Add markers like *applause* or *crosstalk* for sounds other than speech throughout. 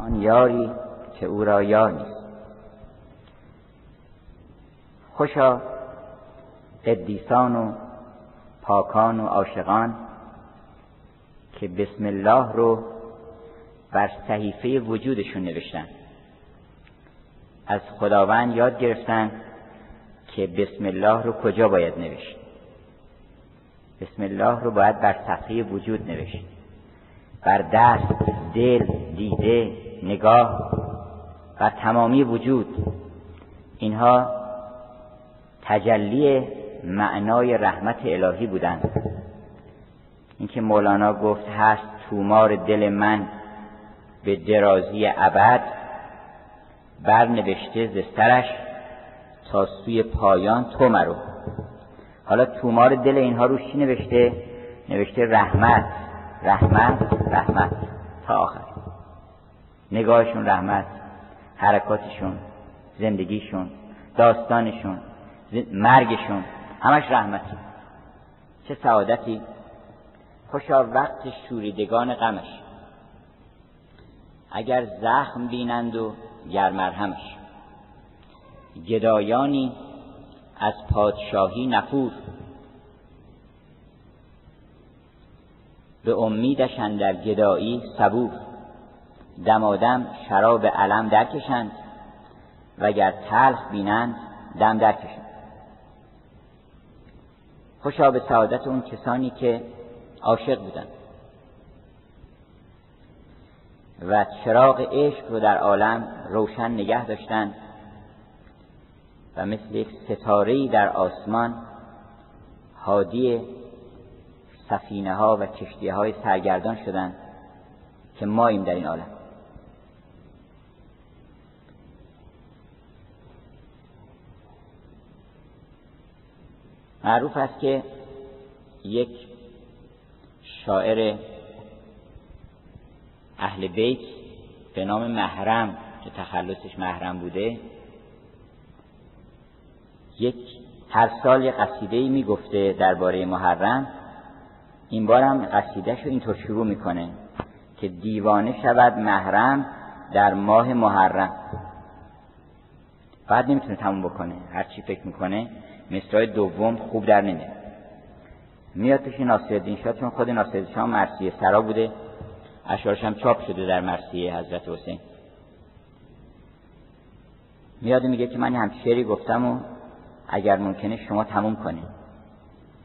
آن یاری که او را یار نیست. خوشا قدیسان و پاکان و عاشقان که بسم الله رو بر صحیفه وجودشون نوشتن. از خداوند یاد گرفتن که بسم الله رو کجا باید نوشت. بسم الله رو باید بر صفحه وجود نوشت. بر دست دل دیده نگاه و تمامی وجود اینها تجلی معنای رحمت الهی بودند. اینکه مولانا گفت هست تومار دل من به درازی ابد برنوشته زسترش تا سوی پایان تو مرو. حالا تومار دل اینها روش چی نوشته؟ نوشته رحمت رحمت رحمت تا آخر. نگاهشون رحمت حرکاتشون زندگیشون داستانشون مرگشون همش رحمت چه سعادتی. خوشا وقت شوریدگان غمش. اگر زخم بینند و گر مرهمش. گدایانی از پادشاهی نفور. به امیدش در گدایی صبور. دمادم شراب علم درکشند وگر تلخ بینند دم درکشند. خوشا به سعادت اون کسانی که عاشق بودند و چراغ عشق رو در عالم روشن نگه داشتند و مثل یک ستاره در آسمان حادی سفینه ها و کشتی های سرگردان شدند که ماییم در این عالم. معروف است که یک شاعر اهل بیت به نام محرم که تخلصش محرم بوده یک هر سال یه قصیده ای می‌گفته درباره محرم. این بارم قصیدهش رو اینطور شروع می‌کنه که دیوانه شود محرم در ماه محرم. بعد نمی‌تونه تموم بکنه هر چی فکر می‌کنه. مصرای دوم خوب در نمیاد. میاد پیش ناصرالدین شاه چون خود ناصرالدین شاه مرسیه سرا بوده. اشعارش هم چاپ شده در مرسیه حضرت حسین. میاد میگه که من هم شعری گفتم و اگر ممکنه شما تموم کنید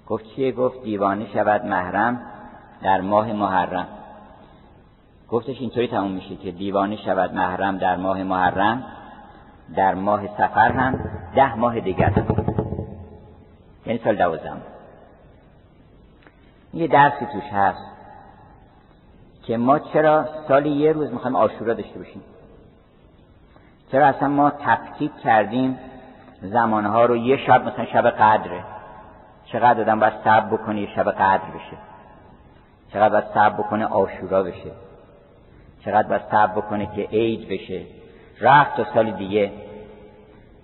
گفت چیه؟ گفت دیوانه شود محرم در ماه محرم. گفتش اینطوری تموم میشه که دیوانه شود محرم در ماه محرم در ماه سفر هم ده ماه دیگر هم. یعنی سال دوازم یه درسی توش هست که ما چرا سالی یه روز می‌خوایم آشورا داشته باشیم؟ چرا اصلا ما تفکیک کردیم زمانها رو یه شب مثلا شب قدره؟ چقدر آدم باید صبر بکنه یه شب قدر بشه؟ چقدر باید صبر بکنه آشورا بشه؟ چقدر باید صبر بکنه که عید بشه؟ رفت تا سال دیگه.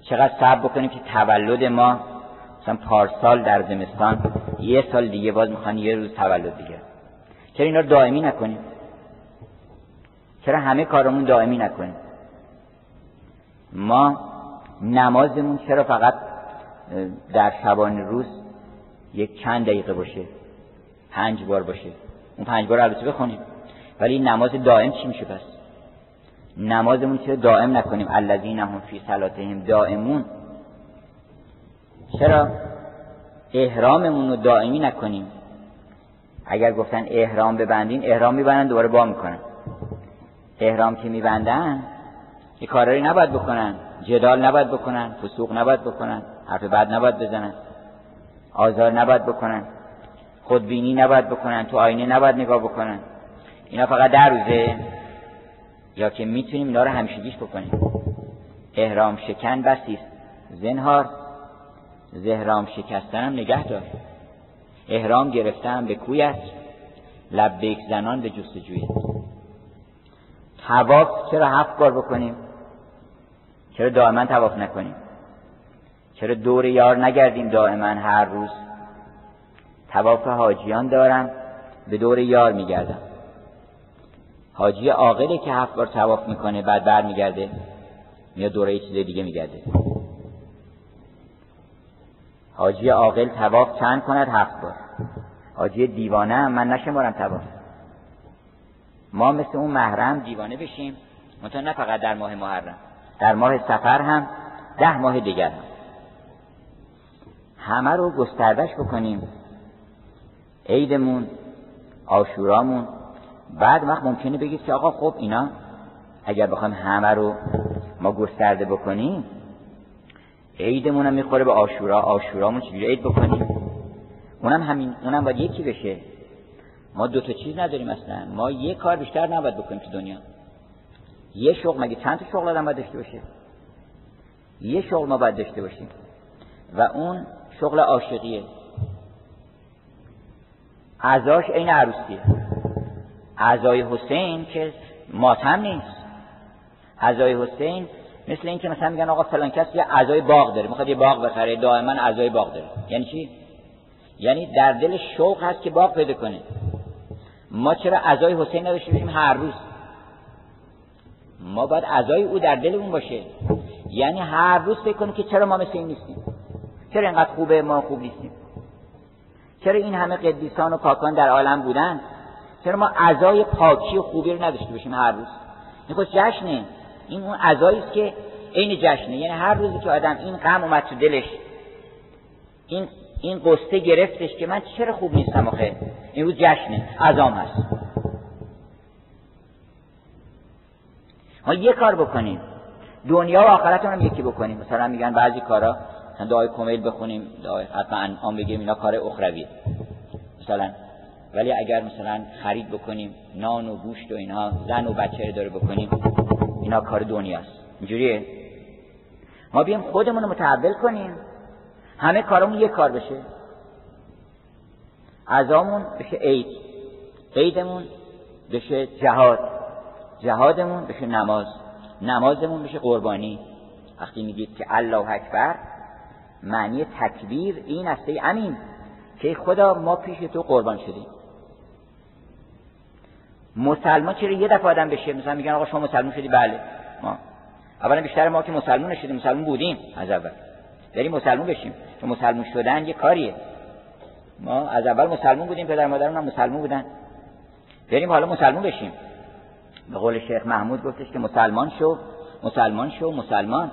چقدر صبر بکنه که تولد ما مثلا پارسال در زمستان یه سال دیگه باز می‌خوان یه روز تولد دیگه. چرا اینا رو دائمی نکنیم؟ چرا همه کارمون دائمی نکنیم؟ ما نمازمون چرا فقط در شبان روز یک چند دقیقه باشه؟ پنج بار باشه. اون پنج بار البته بخونیم. ولی نماز دائم چی میشه پس؟ نمازمون چرا دائم نکنیم؟ الذین هم فی صلاتهم دائمون. چرا؟ احراممون رو دائمی نکنیم. اگر گفتن احرام ببندین احرام میبندن دوباره با می‌کنن. احرام که میبندن یه کارایی نباید بکنن. جدال نباید بکنن فسوق نباید بکنن حرف بد نباید بزنن. آزار نباید بکنن. خودبینی نباید بکنن تو آینه نباید نگاه بکنن. اینا فقط در روزه یا که می‌تونیم اینا رو همیشگیش بکنیم. احرام شکن بسیست زنهار زهرام شکستنم نگه دار. احرام گرفتم به کویت. لبیک زنان به جستجویت تواف چرا هفت بار بکنیم؟ چرا دائما تواف نکنیم؟ چرا دور یار نگردیم دائما هر روز؟ تواف حاجیان دارم به دور یار میگردم. حاجی عاقله که هفت بار تواف می‌کنه بعد برمیگرده میاد دوره چیز دیگه میگرده. حاجی عاقل تواف چند کند؟ هفت بار. حاجی دیوانه من نشمارم تواف ما مثل اون محرم دیوانه بشیم. منتها نه فقط در ماه محرم در ماه سفر هم ده ماه دیگر هم. همه رو گستردش بکنیم. عیدمون آشورامون بعد وقت ممکنه بگید که آقا خب اینا اگر بخوایم همه رو ما گسترده بکنیم عیدمون هم می‌خوره به آشورا آشورامون چجوری عید بکنیم؟ اونم همین اونم باید یکی بشه. ما دو تا چیز نداریم اصلا. ما یه کار بیشتر نباید بکنیم تو دنیا. یه شغل مگه چند تا شغل آدم باید داشته باشه؟ یه شغل ما باید داشته باشیم. و اون شغل عاشقیه. عزاش عین عروسیه. عزای حسین که ماتم نیست. عزای حسین مثل اینکه مثلا میگن آقا فلان کس یه عزای باغ داره می‌خواد یه باغ بخره دائما عزای باغ داره. یعنی چی؟ یعنی در دل شوق هست که باغ پیدا کنه. ما چرا عزای حسین نداشته باشیم هر روز؟ ما باید عزای او در دلمون باشه. یعنی هر روز فکر کنیم که چرا ما مثل این نیستیم؟ چرا اینقدر خوبه ما خوب نیستیم؟ چرا این همه قدیسان و پاکان در عالم بودن؟ چرا ما عزای پاکی و خوبی رو نداشته باشیم هر روز؟ این خود جشنه این اون عزایی است که عین جشنه یعنی هر روزی که آدم این غم اومد تو دلش این این قصه گرفتش که من چرا خوب نیستم آخه؟ این روز جشنه عزام هست. ما یه کار بکنیم. دنیا و آخرت هم یکی بکنیم. مثلا میگن بعضی کارا مثلا دعای کمیل بخونیم دعای حتما انعام بگیم اینا کار اخروی مثلا ولی اگر مثلا خرید بکنیم نان و گوشت و اینها زن و بچه داره بکنیم. اینا کار دنیاست. اینجوریه؟ ما بیم خودمون رو متحول کنیم. همه کارمون یه کار بشه. عزامون بشه عید. عیدمون بشه جهاد. جهادمون بشه نماز. نمازمون بشه قربانی. وقتی میگید که الله اکبر معنی تکبیر این است امین که خدا ما پیش تو قربان شدیم. مسلمان چرا یه دفعه آدم بشه؟ مثلا میگن آقا شما مسلمان شدی؟ بله. ما اولا بیشتر ما که مسلمان نشدیم مسلمان بودیم از اول. بریم مسلمان بشیم. چون مسلمان شدن یه کاریه. ما از اول مسلمان بودیم پدر مادرمون هم مسلمان بودن. بریم حالا مسلمان بشیم. به قول شیخ محمود گفتش که مسلمان شو مسلمان شو مسلمان.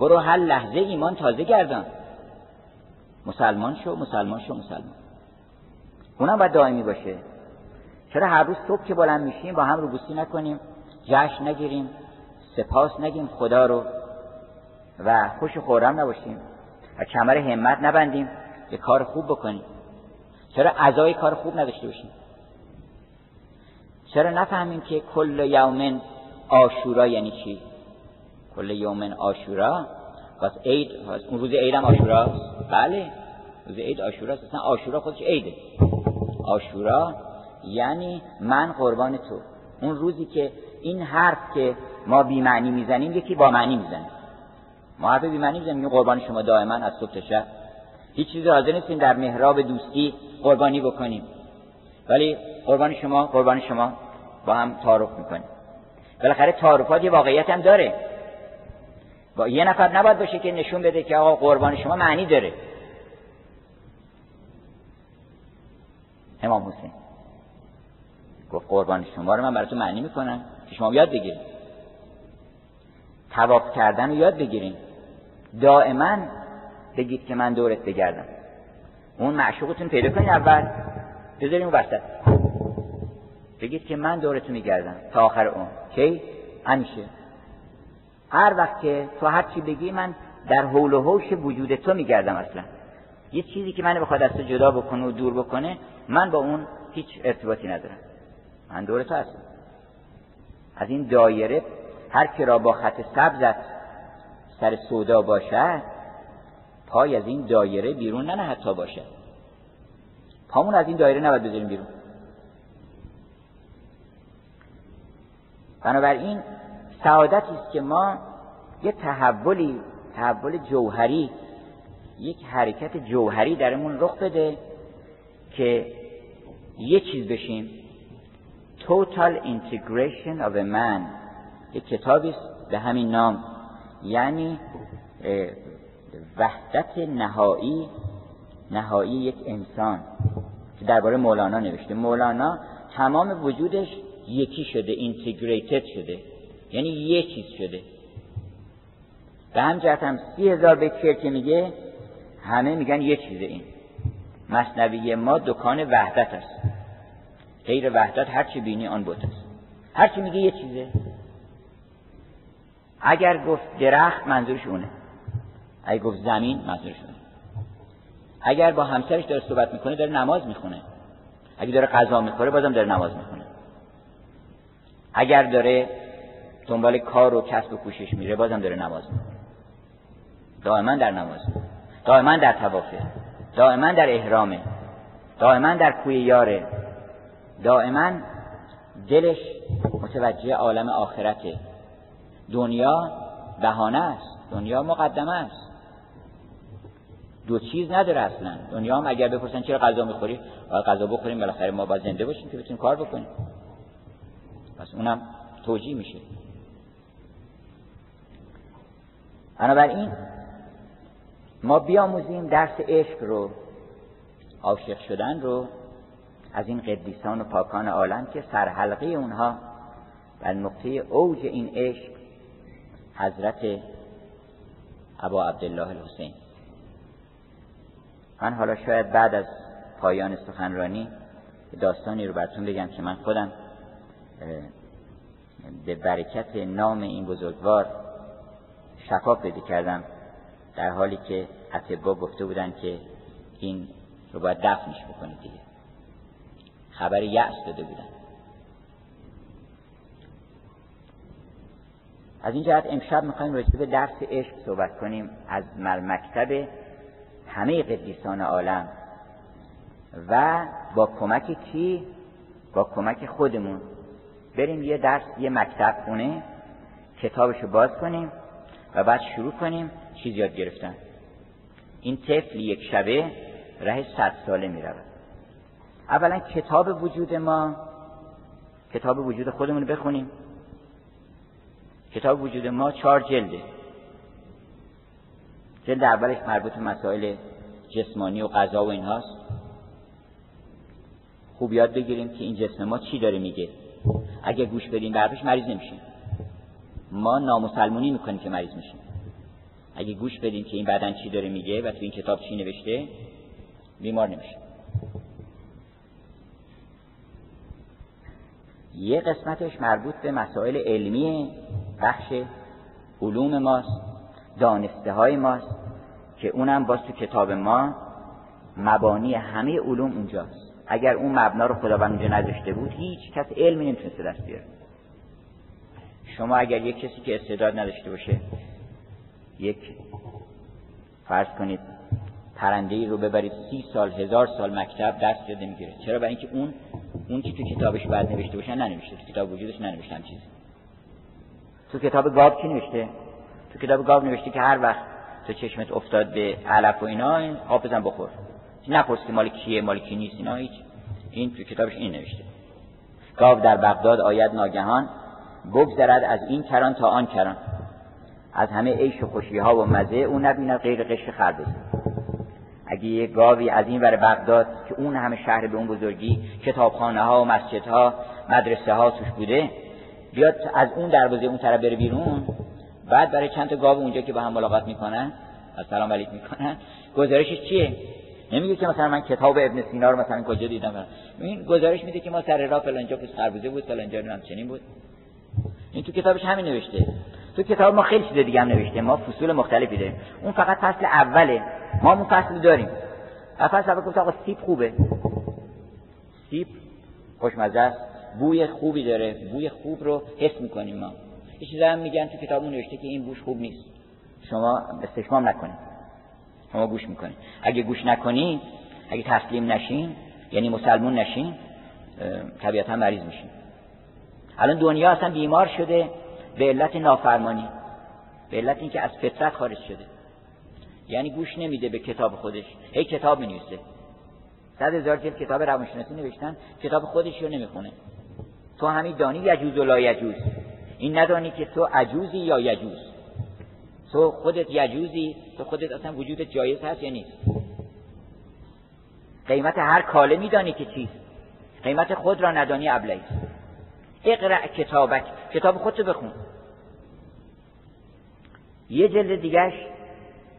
برو هر لحظه ایمان تازه گردان. مسلمان شو مسلمان شو مسلمان. اونم باید دائمی باشه. چرا هر روز صبح که بلند میشیم با هم روبوسی نکنیم جشن نگیریم سپاس نگیم خدا رو و خوش خورم نباشیم و کمر همت نبندیم یه کار خوب بکنیم. چرا ازای کار خوب نداشته باشیم؟ چرا نفهمیم که کل یومن آشورا یعنی چی؟ کل یومن آشورا؟ پس عید اون روز عید هم آشورا؟ بله روز عید آشورا اصلا آشورا خودش عیده. آشورا یعنی من قربان تو. اون روزی که این حرف که ما بی معنی می‌زنیم یکی با معنی می‌زنیم ما حرف بی معنی می‌زنیم قربان شما دائما از صبح تا شب. هیچ چیزی حاضر نیستیم در محراب دوستی قربانی بکنیم. ولی قربان شما قربان شما با هم تعارف می‌کنیم. بالاخره تعارفات یه واقعیت هم داره. با یه نفر نباید باشه که نشون بده که آقا قربان شما معنی داره. امام حسین. گفت قربان شما رو من براتون معنی می‌کنم. که شما یاد بگیرید. تواف کردن رو یاد بگیریم دائما بگید که من دورت بگردم. اون معشوقتون پیدا کنید اول. بذاریم اون وسط. بگید که من دورتون میگردم. تا آخر اون کی؟ همیشه. هر وقت که تو هر چی بگی من در حول و حوش وجود تو میگردم اصلا. یه چیزی که من بخواد از تو جدا بکنه و دور بکنه من با اون هیچ ارتباطی ندارم. من دور تو هستم. از این دایره هر کی را با خط سبزت سر سودا باشد پای از این دایره بیرون نه حتی باشد. پامون از این دایره نباید بذاریم بیرون. بنابراین سعادتی است که ما یه تحولی تحول جوهری یک حرکت جوهری درمون رخ بده که یه چیز بشیم. Total integration of a man. یک کتابی به همین نام. یعنی وحدت نهایی نهایی یک انسان. که درباره مولانا نوشته. مولانا تمام وجودش یکی شده اینتگریتد شده. یعنی یه چیز شده. به هم جهت هم سی هزار بیت که میگه همه میگن یه چیزه این. مصنوی ما دکان وحدت است. غیر وحدت هر چی بینی آن بود است. هر چی میگه یه چیزه. اگر گفت درخت منظورش اونه. اگر گفت زمین منظورش اونه. اگر با همسرش داره صحبت می‌کنه داره نماز می‌خونه. اگر داره غذا می‌خوره بازم داره نماز می‌خونه. اگر داره دنبال کار و کسب و کوشش میره بازم داره نماز می‌خونه. دائما در نماز دائما در توافه دائما در احرامه دائما در کوی یاره. دائما دلش متوجه عالم آخرته. دنیا بهانه است. دنیا مقدمه است. دو چیز نداره اصلا. دنیا هم اگر بپرسن چرا غذا می‌خوری؟ باید غذا بخوریم بالاخره ما باید زنده باشیم که بتونیم کار بکنیم. پس اونم توجیه میشه. بنابراین ما بیاموزیم درس عشق رو عاشق شدن رو از این قدیسان و پاکان عالم که سرحلقه اونها در نقطه اوج این عشق حضرت ابا عبدالله الحسین. من حالا شاید بعد از پایان سخنرانی داستانی رو براتون بگم که من خودم به برکت نام این بزرگوار شفا پیدا کردم در حالی که اتبا گفته بودن که این رو باید دفنش بکنید دیگه. خبر یأس داده بودن. از این جهت امشب می‌خوایم راجع به درس عشق صحبت کنیم. از مکتب همه قدیسان عالم. و با کمک کی با کمک خودمون. بریم یه درس یه مکتب خونه کتابشو باز کنیم و بعد شروع کنیم چیز یاد گرفتن. این طفل یک شبه ره صد ساله می رود اولا کتاب وجود ما کتاب وجود خودمون بخونیم. کتاب وجود ما چهار جلده. جلد اولش مربوط به مسائل جسمانی و غذا و اینهاست. خوب یاد بگیریم که این جسم ما چی داره میگه. اگه گوش بدیم به مریض نمیشیم. ما نامسلمونی می‌کنیم که مریض میشیم. اگه گوش بدیم که این بدن چی داره میگه و تو این کتاب چی نوشته بیمار نمیشیم. یه قسمتش مربوط به مسائل علمی بخش علوم ماست دانسته های ماست که اونم باز تو کتاب ما مبانی همه علوم اونجاست. اگر اون مبنا رو خداوند اونجا نداشته بود هیچ کس علمی نمی‌تونسته دست بیاره. شما اگر یک کسی که استعداد نداشته باشه یک فرض کنید پرنده رو ببرید سی سال هزار سال مکتب دست یاد نمی‌گیره. چرا؟ برای اینکه اون اون که تو کتابش باید نوشته باشه ننوشته تو کتاب وجودش ننوشته چیزی. تو کتاب گاب کی نوشته؟ تو کتاب گاب نوشته که هر وقت تو چشمت افتاد به علف و اینا این آب بزن بخور. نپرس که مال کیه مال کی نیست اینا هیچ. این تو کتابش این نوشته. گاو در بغداد آید ناگهان بگذرد از این کران تا آن کران. از همه عیش و خوشی ها و مزه او نبیند غیر قش خربزه اگه یه گاوی از این ور بغداد که اون همه شهر به اون بزرگی کتابخانه ها و مسجدها مدرسه ها توش بوده بیاد از اون دروازه اون طرف بره بیرون بعد برای چند تا گاو اونجا که با هم ملاقات می‌کنن سلام علیک می‌کنن گزارشش چیه؟ نمیگه که مثلا من کتاب ابن سینا رو مثلا کجا دیدم. این گزارش میده که ما سر راه فلانجا پس خربوزه بود فلانجا هم چنین بود. این تو کتابش همین نوشته. تو کتاب ما خیلی چیز دیگه هم نوشته. ما فصول مختلفی داریم. اون فقط فصل اوله. ما اون فصل داریم فصل اول گفت آقا سیب خوبه. سیب خوشمزه بوی خوبی داره. بوی خوب رو حس می‌کنیم ما. یه چیزا هم میگن تو کتاب نوشته که این بوش خوب نیست. شما استشمام نکنید. شما گوش می‌کنید. اگه گوش نکنید اگه تسلیم نشین یعنی مسلمون نشین طبیعتا مریض میشین. الان دنیا اصلا بیمار شده به علت نافرمانی. به علت اینکه از فطرت خارج شده. یعنی گوش نمیده به کتاب خودش. هی کتاب می‌نویسه. صد هزار جلد کتاب روانشناسی نوشتن کتاب خودش رو نمی‌خونه. تو همین دانی یجوز و لا یجوز. این ندانی که تو عجوزی یا یجوز. تو خودت یجوزی تو خودت اصلا وجودت جایز هست یا نیست؟ قیمت هر کاله میدانی که چیست. قیمت خود را ندانی ابلهی. اقرأ کتابک. کتاب خودتو بخون. یه جلد دیگهش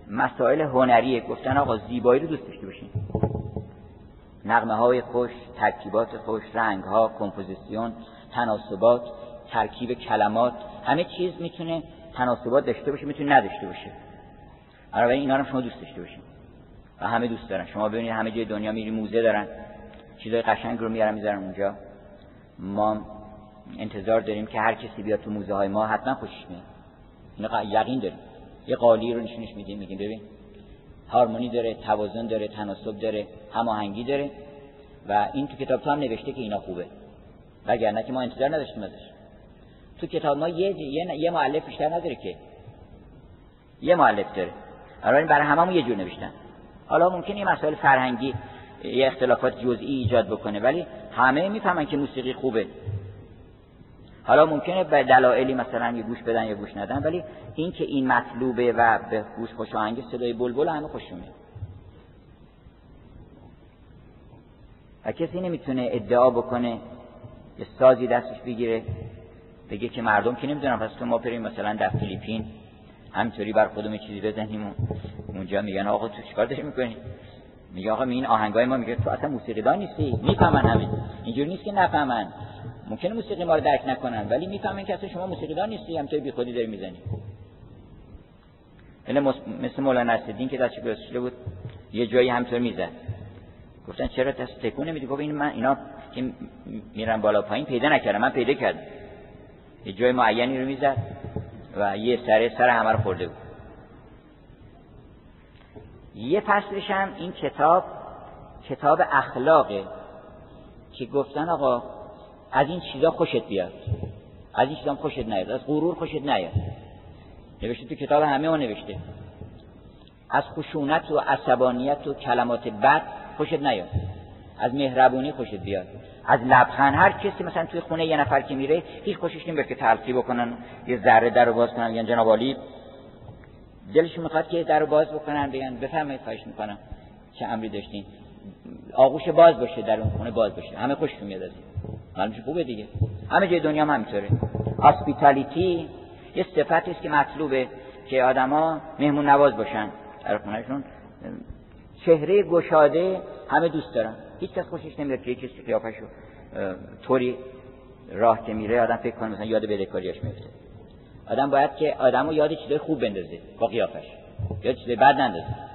مسائل هنریه گفتن آقا زیبایی رو دوست داشته باشین. نغمه های خوش ترکیبات خوش رنگ ها کمپوزیسیون تناسبات ترکیب کلمات همه چیز می‌تونه تناسبات داشته باشه می‌تونه نداشته باشه. بنابراین اینا رو شما دوست داشته باشین. و همه دوست دارن. شما ببینید همه جای دنیا میری موزه دارن. چیزای قشنگ رو میارن می‌ذارن اونجا. ما انتظار داریم که هر کسی بیاد تو موزه های ما حتما خوشش میاد. یقین داریم. یه قالی رو نشونش میدیم میگیم ببین هارمونی داره توازن داره تناسب داره هماهنگی داره و این تو کتاب هم نوشته که اینا خوبه. وگرنه که ما انتظار نداشتیم ازش. تو کتاب ما یه یه, یه مؤلف بیشتر نداره که. یه مؤلف داره. برای برای هممون یه جور نوشتن. حالا ممکن یه مسائل فرهنگی یه اختلافات جزئی ایجاد بکنه ولی همه می‌فهمن که موسیقی خوبه. حالا ممکنه به دلایلی مثلا یه گوش بدن یا گوش ندن ولی این که این مطلوبه و به گوش خوش آهنگ صدای بلبل همه خوششون میاد. و کسی نمی‌تونه ادعا بکنه یه سازی دستش بگیره بگه که مردم که نمی‌دونن پس تو ما بریم مثلا در فیلیپین همینطوری بر خودم چیزی بزنیم و اونجا میگن آقا تو چیکار داری می‌کنی؟ میگه آقا این آهنگای ما میگه تو اصلا موسیقیدان نیستی می‌فهمن همین اینجوری نیست که نفهمن. ممکنه موسیقی ما رو درک نکنن ولی می‌فهمن که اصلا شما موسیقیدان نیستی همینطوری بی خودی داری می‌زنی. یعنی مثل مولانا نصرالدین که دستش گذاشته بود یه جایی همینطور می‌زد. گفتن چرا دست تکون نمیدی؟ گفت این من اینا که میرن بالا پایین پیدا نکردم من پیدا کردم. یه جای معینی رو می‌زد و یه سره سر همه رو خورده بود. یه فصلش هم این کتاب کتاب اخلاقه که گفتن آقا از این چیزا خوشت بیاد. از این چیزا خوشت نیاد. از غرور خوشت نیاد. نوشته تو کتاب همه ما نوشته. از خشونت و عصبانیت و کلمات بد خوشت نیاد. از مهربونی خوشت بیاد. از لبخند. هر کسی مثلا توی خونه یه نفر که میره هیچ خوشش نمیاد که تلقی بکنن یه ذره در رو باز کنن. میگن جناب عالی دلشون می‌خواد که در رو باز بکنن بگن بفرمایید خواهش می‌کنم. چه امری داشتین؟ آغوش باز باشه در اون خونه باز باشه. همه خوششون میاد از این. خوبه دیگه. همه جای دنیا هم همینطوره. هاسپیتالیتی یه صفتی است که مطلوبه که آدما مهمون نواز باشن در خونهشون. چهره گشاده همه دوست دارن. هیچ کس خوشش نمیاد که کسی قیافشو طوری راه که میره آدم فکر کنه مثلا یاد بدهکاریاش میفته. آدم باید که آدمو یاد چیزای خوب بندازه با قیافش. یاد چیزای بد نندازه.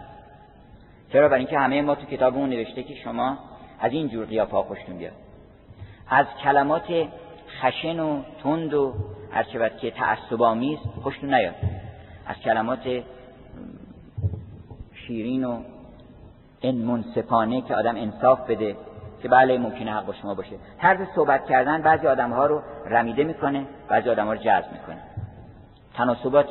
چرا؟ برای اینکه همه ما تو کتابمون نوشته که شما از این جور قیافه خوشتون بیاد. از کلمات خشن و تند و هر چه که تعصب‌آمیز خوشتون نیاد. از کلمات شیرین و این منصفانه که آدم انصاف بده که بله ممکنه حق با شما باشه. طرز صحبت کردن بعضی آدم ها رو رمیده می‌کنه بعضی آدم ها رو جذب می‌کنه. تناسبات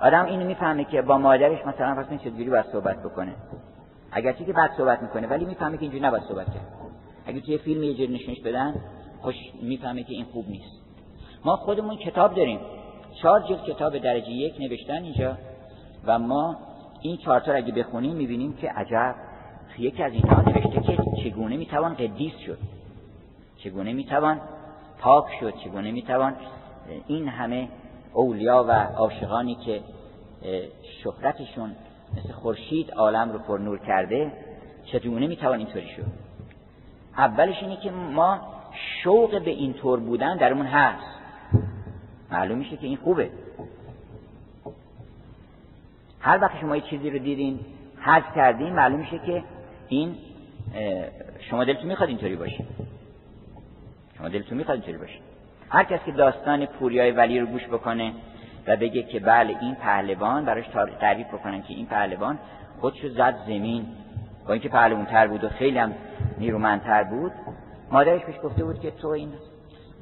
آدم اینو می‌فهمه که با مادرش مثلا پس چجوری باید صحبت بکنه. اگرچه که بد صحبت می‌کنه ولی می‌فهمه که اینجوری نباید صحبت کرد. اگه توی فیلم یه جوری نشونش بدن خوش می‌فهمه که این خوب نیست. ما خودمون کتاب داریم. چهار جلد کتاب درجه یک نوشتن اینجا و ما این چارتا اگه بخونیم می‌بینیم که عجب یکی از اینها نوشته که چگونه می‌توان قدیس شد. چگونه می‌توان پاک شد. چگونه می‌توان این همه اولیا و عاشقانی که شهرتشون مثل خورشید عالم رو پر نور کرده چگونه می‌توان اینطوری شد؟ اولش اینه که ما شوق به اینطور بودن درمون هست. معلوم میشه که این خوبه. هر وقت شما یه چیزی رو دیدین حذف کردین معلوم میشه که این شما دلتون می‌خواد اینطوری باشه. شما دلتون می‌خواد اینطوری باشه. هر کسی که داستان پوریای ولی رو گوش بکنه و بگه که بله این پهلوان براش تعریف بکنن که این پهلوان خودشو زد زمین. با اینکه پهلوان تر بود و خیلی هم نیرومندتر بود مادرش پیش گفته بود که تو این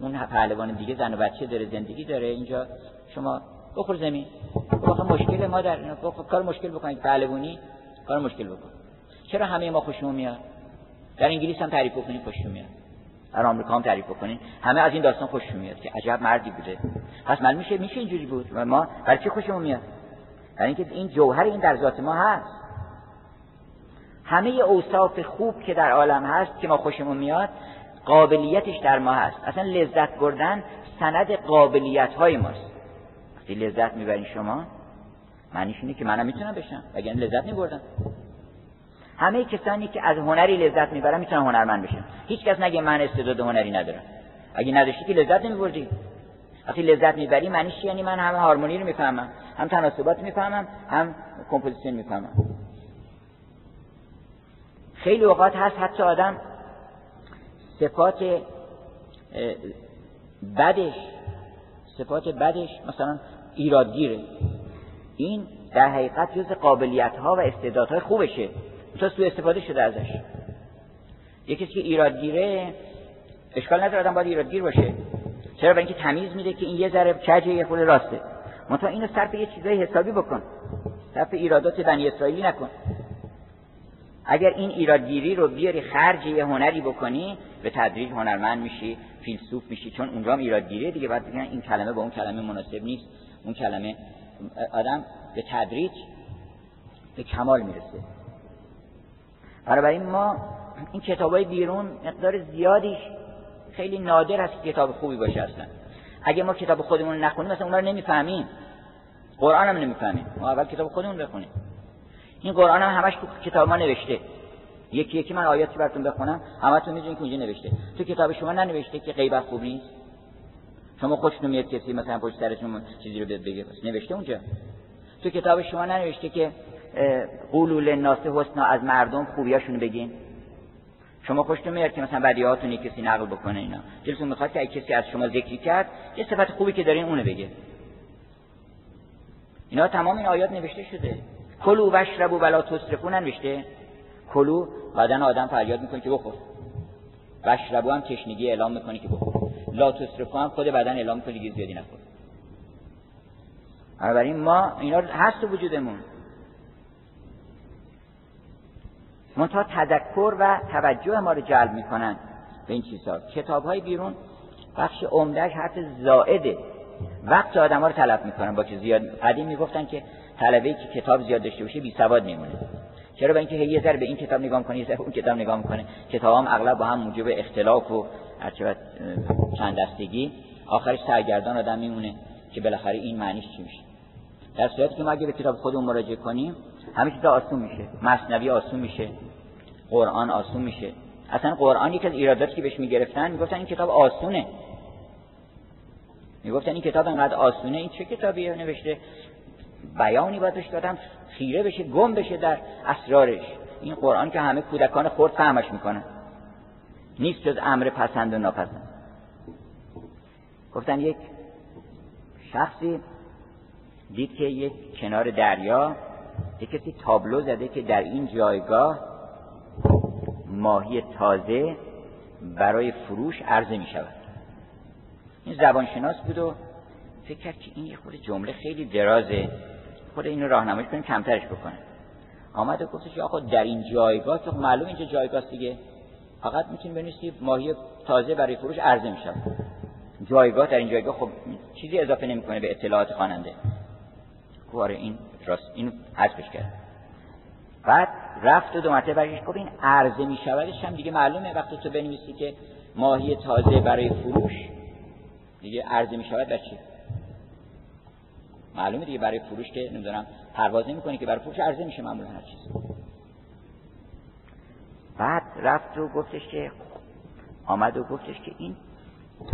اون پهلوان دیگه زن و بچه داره زندگی داره اینجا شما بخور زمین. واقعا مشکل ما در کار مشکل بکنید پهلوانی کار مشکل بکن. چرا همه ما خوشمون میاد؟ در انگلیس هم تعریف بکنید خوشمون میاد. در آمریکا هم تعریف بکنین. همه از این داستان خوششون میاد که عجب مردی بوده. پس من میشه میشه اینجوری بود. و ما برای چی خوشمون میاد؟ برای اینکه این جوهر این در ذات ما هست. همه اوصاف خوب که در عالم هست که ما خوشمون میاد قابلیتش در ما هست. اصلا لذت بردن سند قابلیت های ماست. وقتی لذت می‌برین شما معنیش اینه که منم می‌تونم بشم. اگر لذت میبردم همه کسانی که از هنری لذت می‌برن می‌تونن هنرمند بشن. هیچ کس نگه من استعداد هنری ندارم. اگه نداشتی که لذت نمیبردی. وقتی لذت می‌بری معنیش یعنی من هم هارمونی رو می‌فهمم هم تناسبات می‌فهمم هم composition می‌فهمم. خیلی اوقات هست حتی آدم صفات بدش صفات بدش مثلا ایرادگیره. این در حقیقت جز قابلیت ها و استعدادهای خوبشه. تا سوء استفاده شده ازش. یکی که ایرادگیره اشکال نداره آدم باید ایرادگیر باشه. چرا؟ برای اینکه تمیز میده که این یه ذره کجه یه خود راسته. منتها اینو صرف یه چیزای حسابی بکن. صرف ایرادات بنی اسرائیلی نکن. اگر این ایرادگیری رو بیاری خرج یه هنری بکنی به تدریج هنرمند میشی فیلسوف میشی چون اونجا هم ایرادگیریه دیگه. بعد بگن این کلمه با اون کلمه مناسب نیست. اون کلمه آدم به تدریج به کمال می‌رسه. بنابراین ما این کتاب های بیرون مقدار زیادیش خیلی نادر که کتاب خوبی باشه اصلا. اگه ما کتاب خودمون نخونیم مثلا اونا رو نمی‌فهمیم. قرآن هم نمی‌فهمیم. ما اول کتاب خودمون بخونیم. این قرآن هم همش کتاب ما نوشته. یکی یکی من آیاتی براتون بخونم همتون می‌دونید که اونجا نوشته. تو کتاب شما ننوشته که غیبت خوب نیست؟ شما خوش نمیاد کسی مثلا پشت سرتون چیزی رو بگه نوشته اونجا. تو کتاب شما ننوشته که قولول ناس حسنا از مردم خوبیاشونو بگین. شما خوش نمیاد که مثلا بدیهاتون کسی نقل بکنه اینا. دلتون می‌خواد که کسی از شما ذکری کرد یه صفت خوبی که دارین اونو بگه. اینا تمام این آیات نوشته شده. کلو وشربو ولا تسرفو ننوشته. کلو بعدن آدم فریاد می‌کنه که بخور. وشربو هم تشنگی اعلام می‌کنه که بخور. لا تسرفو هم خود بدن اعلام می‌کنه که زیادی نخور. بنابراین ما اینا هست وجودمون. منتها تذکر و توجه ما رو جلب می‌کنن به این چیزها کتاب های بیرون بخش عمدهش حرف زائده. وقت آدم ها رو طلب می‌کنن با که زیاد. قدیم می‌گفتن که طلبه که کتاب زیاد داشته باشه بی سواد میمونه. چرا؟ به اینکه یه ذره به این کتاب نگاه کنه یه اون کتاب نگاه می‌کنه. کتاب هم اغلب با هم موجب اختلاف و چند دستگی. آخرش سرگردان آدم میمونه که بالاخره این معنیش چی میشه. در صورتی که ما اگه به کتاب خودمون مراجعه کنیم همه چیز آسون میشه. مصنوی آسون میشه. قرآن آسون میشه. اصلا قرآن یکی از ایراداتی که بهش می‌گرفتن می‌گفتن این کتاب آسونه. می‌گفتن این کتاب انقدر آسونه این چه کتابیه؟ نوشته. بیانی باید داشت دادم خیره بشه گم بشه در اسرارش. این قرآن که همه کودکان خورد فهمش می‌کنن. نیست جز امر پسند و ناپسند. گفتن یک شخصی دید که یک کنار دریا یک کسی تابلو زده که در این جایگاه ماهی تازه برای فروش عرضه می شود. این زبانشناس بود و فکر کرد که این یه خود جمله خیلی درازه. خود اینو راهنمایش کنیم کمترش بکنه. آمد و گفتش که آقا در این جایگاه که معلوم اینجا جایگاه دیگه. فقط می‌تونی بنویسی ماهی تازه برای فروش عرضه می شود. جایگاه در این جایگاه خب چیزی اضافه نمی‌کنه به اطلاعات خواننده. کواره این راست اینو حذفش کرد. بعد رفت و دو مرتبه برگشت. گفت این عرضه می شودش هم دیگه معلومه. وقتی تو بنویسی که ماهی تازه برای فروش دیگه عرضه می شود معلومه دیگه برای فروش که نمی‌دونم پرواز نمی‌کنه که برای فروش عرضه میشه معمولا هر چیز بعد رفت و گفتش که آمد و گفتش که این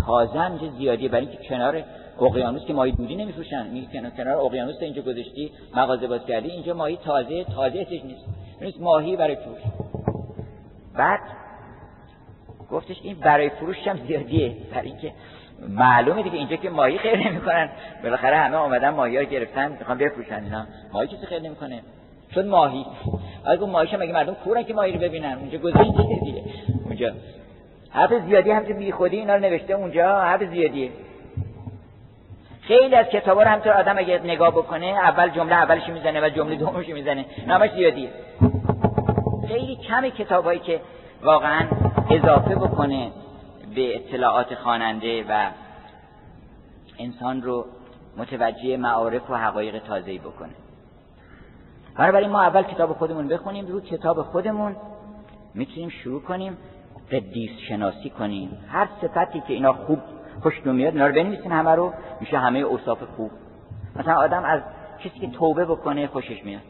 تازه زیادی برای اینکه کنار اقیانوس که ماهی دودی نمیفروشن. می کنار اقیانوس اینجا گذاشتی مغازه باز کردی اینجا ماهی تازه تازه اسش نیست. نیست ماهی برای فروش. بعد گفتش این برای فروش هم زیادیه. برای اینکه معلومه دیگه اینجا که ماهی خیر نمی‌کنن. بالاخره همه آمدن ماهی ها گرفتن می‌خوان بفروشن اینا. ماهی کسی خیر نمی‌کنه. چون ماهی. اگه اون ماهیش مگه مردم کورن که ماهی رو ببینن؟ اونجا گزینه دیگه. اونجا. حرف زیادی هم که بی خودی اینا رو نوشته اونجا حرف زیادیه. خیلی از کتابا رو همطور آدم اگه نگاه بکنه اول جمله اولش می‌زنه و جمله دومش می‌زنه. نامش زیادیه خیلی کم کتابایی که واقعا اضافه بکنه به اطلاعات خواننده و انسان رو متوجه معارف و حقایق تازه‌ای بکنه. بنابراین ما اول کتاب خودمون بخونیم رو کتاب خودمون می‌تونیم شروع کنیم قدیس شناسی کنیم. هر صفتی که اینا خوب خوش میاد اینا رو بنویسیم همه رو میشه همه اوصاف خوب. مثلا آدم از کسی که توبه بکنه خوشش میاد.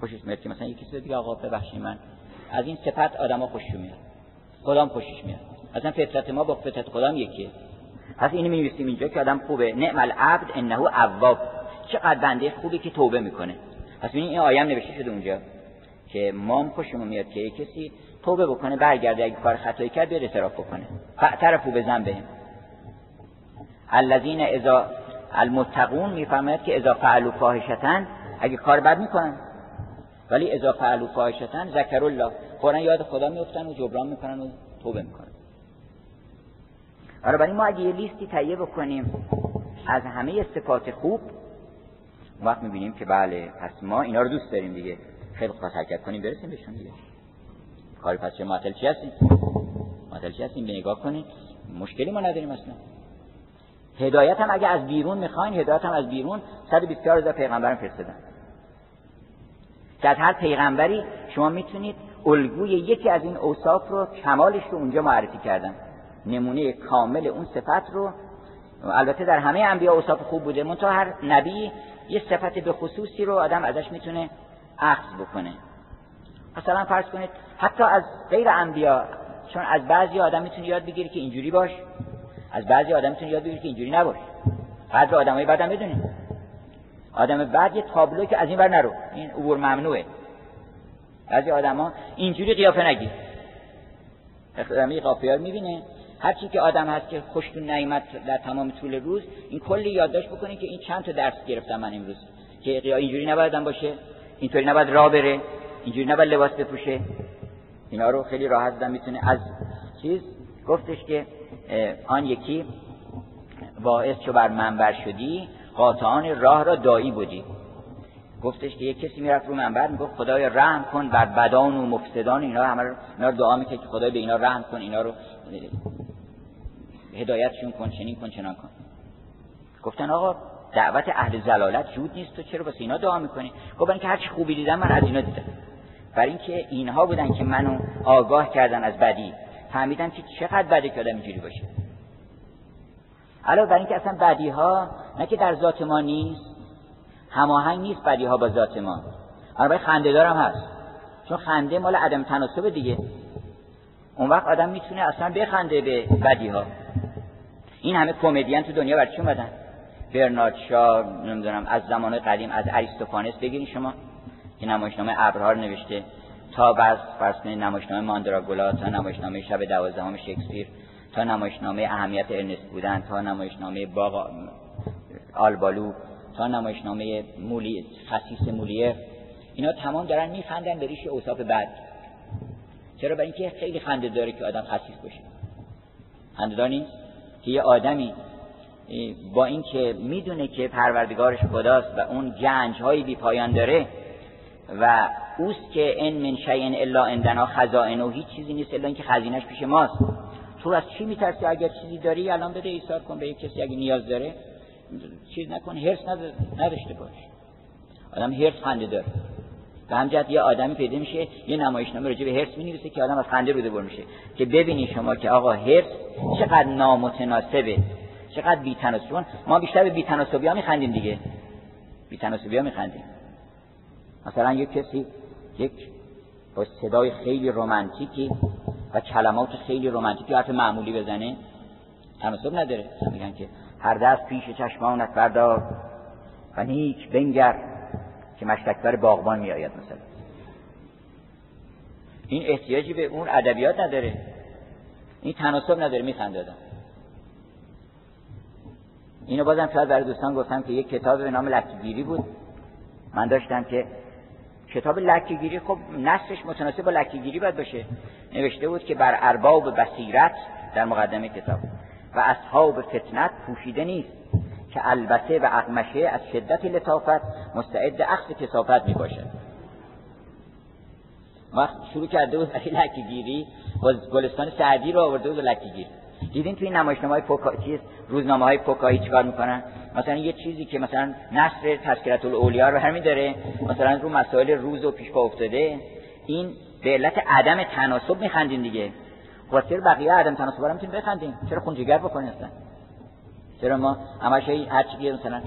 خوشش میاد که مثلا یکی دیگه آقا ببخشید من. از این صفت آدما خوشش میاد. خدام خوشش میاد. مثلا فطرت ما با فطرت خدام یکیه. پس اینو می‌نویسیم اینجا که آدم خوبه. نعم العبد انه اواب چقدر بنده خوبی که توبه می‌کنه. پس این آیه نوشته شده اونجا که مام خوشمون میاد که کسی توبه بکنه برگرده اگه کار خطایی کرد بیاد اعتراف بکنه. فاعترفوا بذنبهم الذين اذا المتقون میفرماید که اذا فعلوا فاحشة اگه کار بد می‌کنن. ولی اذا فعلوا فاحشة ذکر الله. فورا یاد خدا میفتن و جبران می‌کنن و توبه می‌کنن. برای ما اگه یه لیستی تهیه بکنیم از همه صفات خوب وقت می‌بینیم که بله پس ما اینا رو دوست داریم دیگه. خیلی خواست حرکت کنیم برسیم بهشون دیگه. کاری پس چه معطل چی هستیم؟ معطل چی هستیم؟ به نگاه کنیم مشکلی ما نداریم اصلا. هدایت هم اگه از بیرون می‌خواین هدایت هم از بیرون 124 هزار پیغمبرم فرستادن. که از هر پیغمبری شما می‌تونید الگوی یکی از این اوصاف رو کمالش رو اونجا معرفی کردن. نمونه کامل اون صفت رو. البته در همه انبیا اوصاف خوب بوده. منتها هر نبی یه صفت به خصوصی رو آدم ازش می‌تونه اخذ بکنه. مثلا فرض کنید حتی از غیر انبیا چون از بعضی آدم می‌تونه یاد بگیره که اینجوری باش. از بعضی آدم می‌تونه یاد بگیره که اینجوری نباش. بعضی آدمای بعدم بدونید آدم بعد یه تابلو که از این بر نرو. این عبور ممنوعه. بعضی آدما اینجوری قیافه نگیر. اخلامی قافیار می‌بینه. هر چی که آدم هست که خوشتون نعمت در تمام طول روز این کلی یادداشت بکنید که این چند تا درس گرفتم من امروز. که اینجوری نباید باشه اینطوری نباید راه بره اینجوری نباید لباس بپوشه. اینا رو خیلی راحت دادم می‌تونه. از چیز گفتش که آن یکی باعث چو بر منبر شدی قاطعان راه را دایی بودی. گفتش که یک کسی می‌رفت رو منبر می‌گفت خدای رحم کن بر بدان و مفسدان اینا همه اینا رو دعا می‌کرد که خدای به اینا رحم کن اینا رو هدایتشون کن چنین کن چنان کن. گفتن آقا دعوت اهل زلالت جود نیست تو چرا واسه اینا دعا می‌کنی؟ گفتن که هرچی خوبی دیدم من از اینا دیدم. برای اینکه اینها بودن که منو آگاه کردن از بدی. فهمیدن که چقدر بده که آدم اینجوری باشه. علاوه بر اینکه اصلا بدی ها نه که در ذات ما نیست هماهنگ نیست بدی ها با ذات ما. البته خنده دارم هست. چون خنده مال عدم تناسب دیگه. اون وقت آدم می‌تونه اصلا بخنده به بدی ها این همه کمدین تو دنیا بر چی اومدن؟ برنارد شا نمی‌دونم از زمان قدیم از اریستوفانس. بگیرین شما. که نمایشنامه ابرها رو نوشته. تا بعض فرض نمایشنامه ماندراگولا تا نمایشنامه شب دوازدهم شکسپیر تا نمایشنامه اهمیت ارنست بودن تا نمایشنامه باغ آلبالو تا نمایشنامه مولی خصیص مولیر اینا تمام دارن میخندن به ریش اوصاف بد چرا؟ برای اینکه خیلی خنده داره که آدم خصیص باشه خنده که یه آدمی با اینکه می‌دونه که پروردگارش خداست و اون گنج های بی پایان داره و اوست که ان من شیء الا عندنا خزائن هیچ چیزی نیست الا اینکه خزینش پیش ماست. تو از چی میترسی اگر چیزی داری؟ الان بده ایثار کن به یک کسی اگه نیاز داره. چیز نکن هرس نداشته باش. آدم هرس خنده داره. و همجد یه آدمی پیدا میشه یه نمایشنامه راجع به هرس می‌نویسه که آدم از خنده روده بر میشه. که ببینی شما که آقا هرس چقدر نامتناسبه چقدر بی‌تناسب. ما بیشتر به بی‌تناسبی ها میخندیم دیگه. بی‌تناسبی ها میخندیم. مثلا یک کسی یک با صدای خیلی رمانتیکی و کلمات خیلی رمانتیکی حرف معمولی بزنه تناسب نداره. میگن که هر دست پیش چشمانت بردار و نیک بنگر که مشتکبر باغبان میآید مثلا. این احتیاجی به اون ادبیات نداره. این تناسب نداره میخنده اینو بازم شاید برای دوستان گفتم که یک کتاب به نام لکیگیری بود. من داشتم که کتاب لکیگیری خب نصفش متناسب با لکیگیری باید باشه. نوشته بود که بر ارباب بصیرت در مقدمه کتاب. و اصحاب فتنت پوشیده نیست که البته و اقمشه از شدت لطافت مستعد اخذ کسافت می باشد وقت شروع کرده بود برای لکیگیری گلستان سعدی رو آورده بود لکیگیر دیدین توی نمایشنامه های. چیز روزنامه های فوکایی چیکار می‌کنن؟ مثلا یه چیزی که مثلا نصر تذکرت الاولیا رو همین داره مثلا رو مسائل روز و پیش پا افتاده این به علت عدم تناسب میخندین دیگه. خب چرا بقیه عدم تناسب رو می‌تونیم بخندیم؟ چرا خونجگر بکنیم اصلا؟ چرا ما همش هر چی مثلا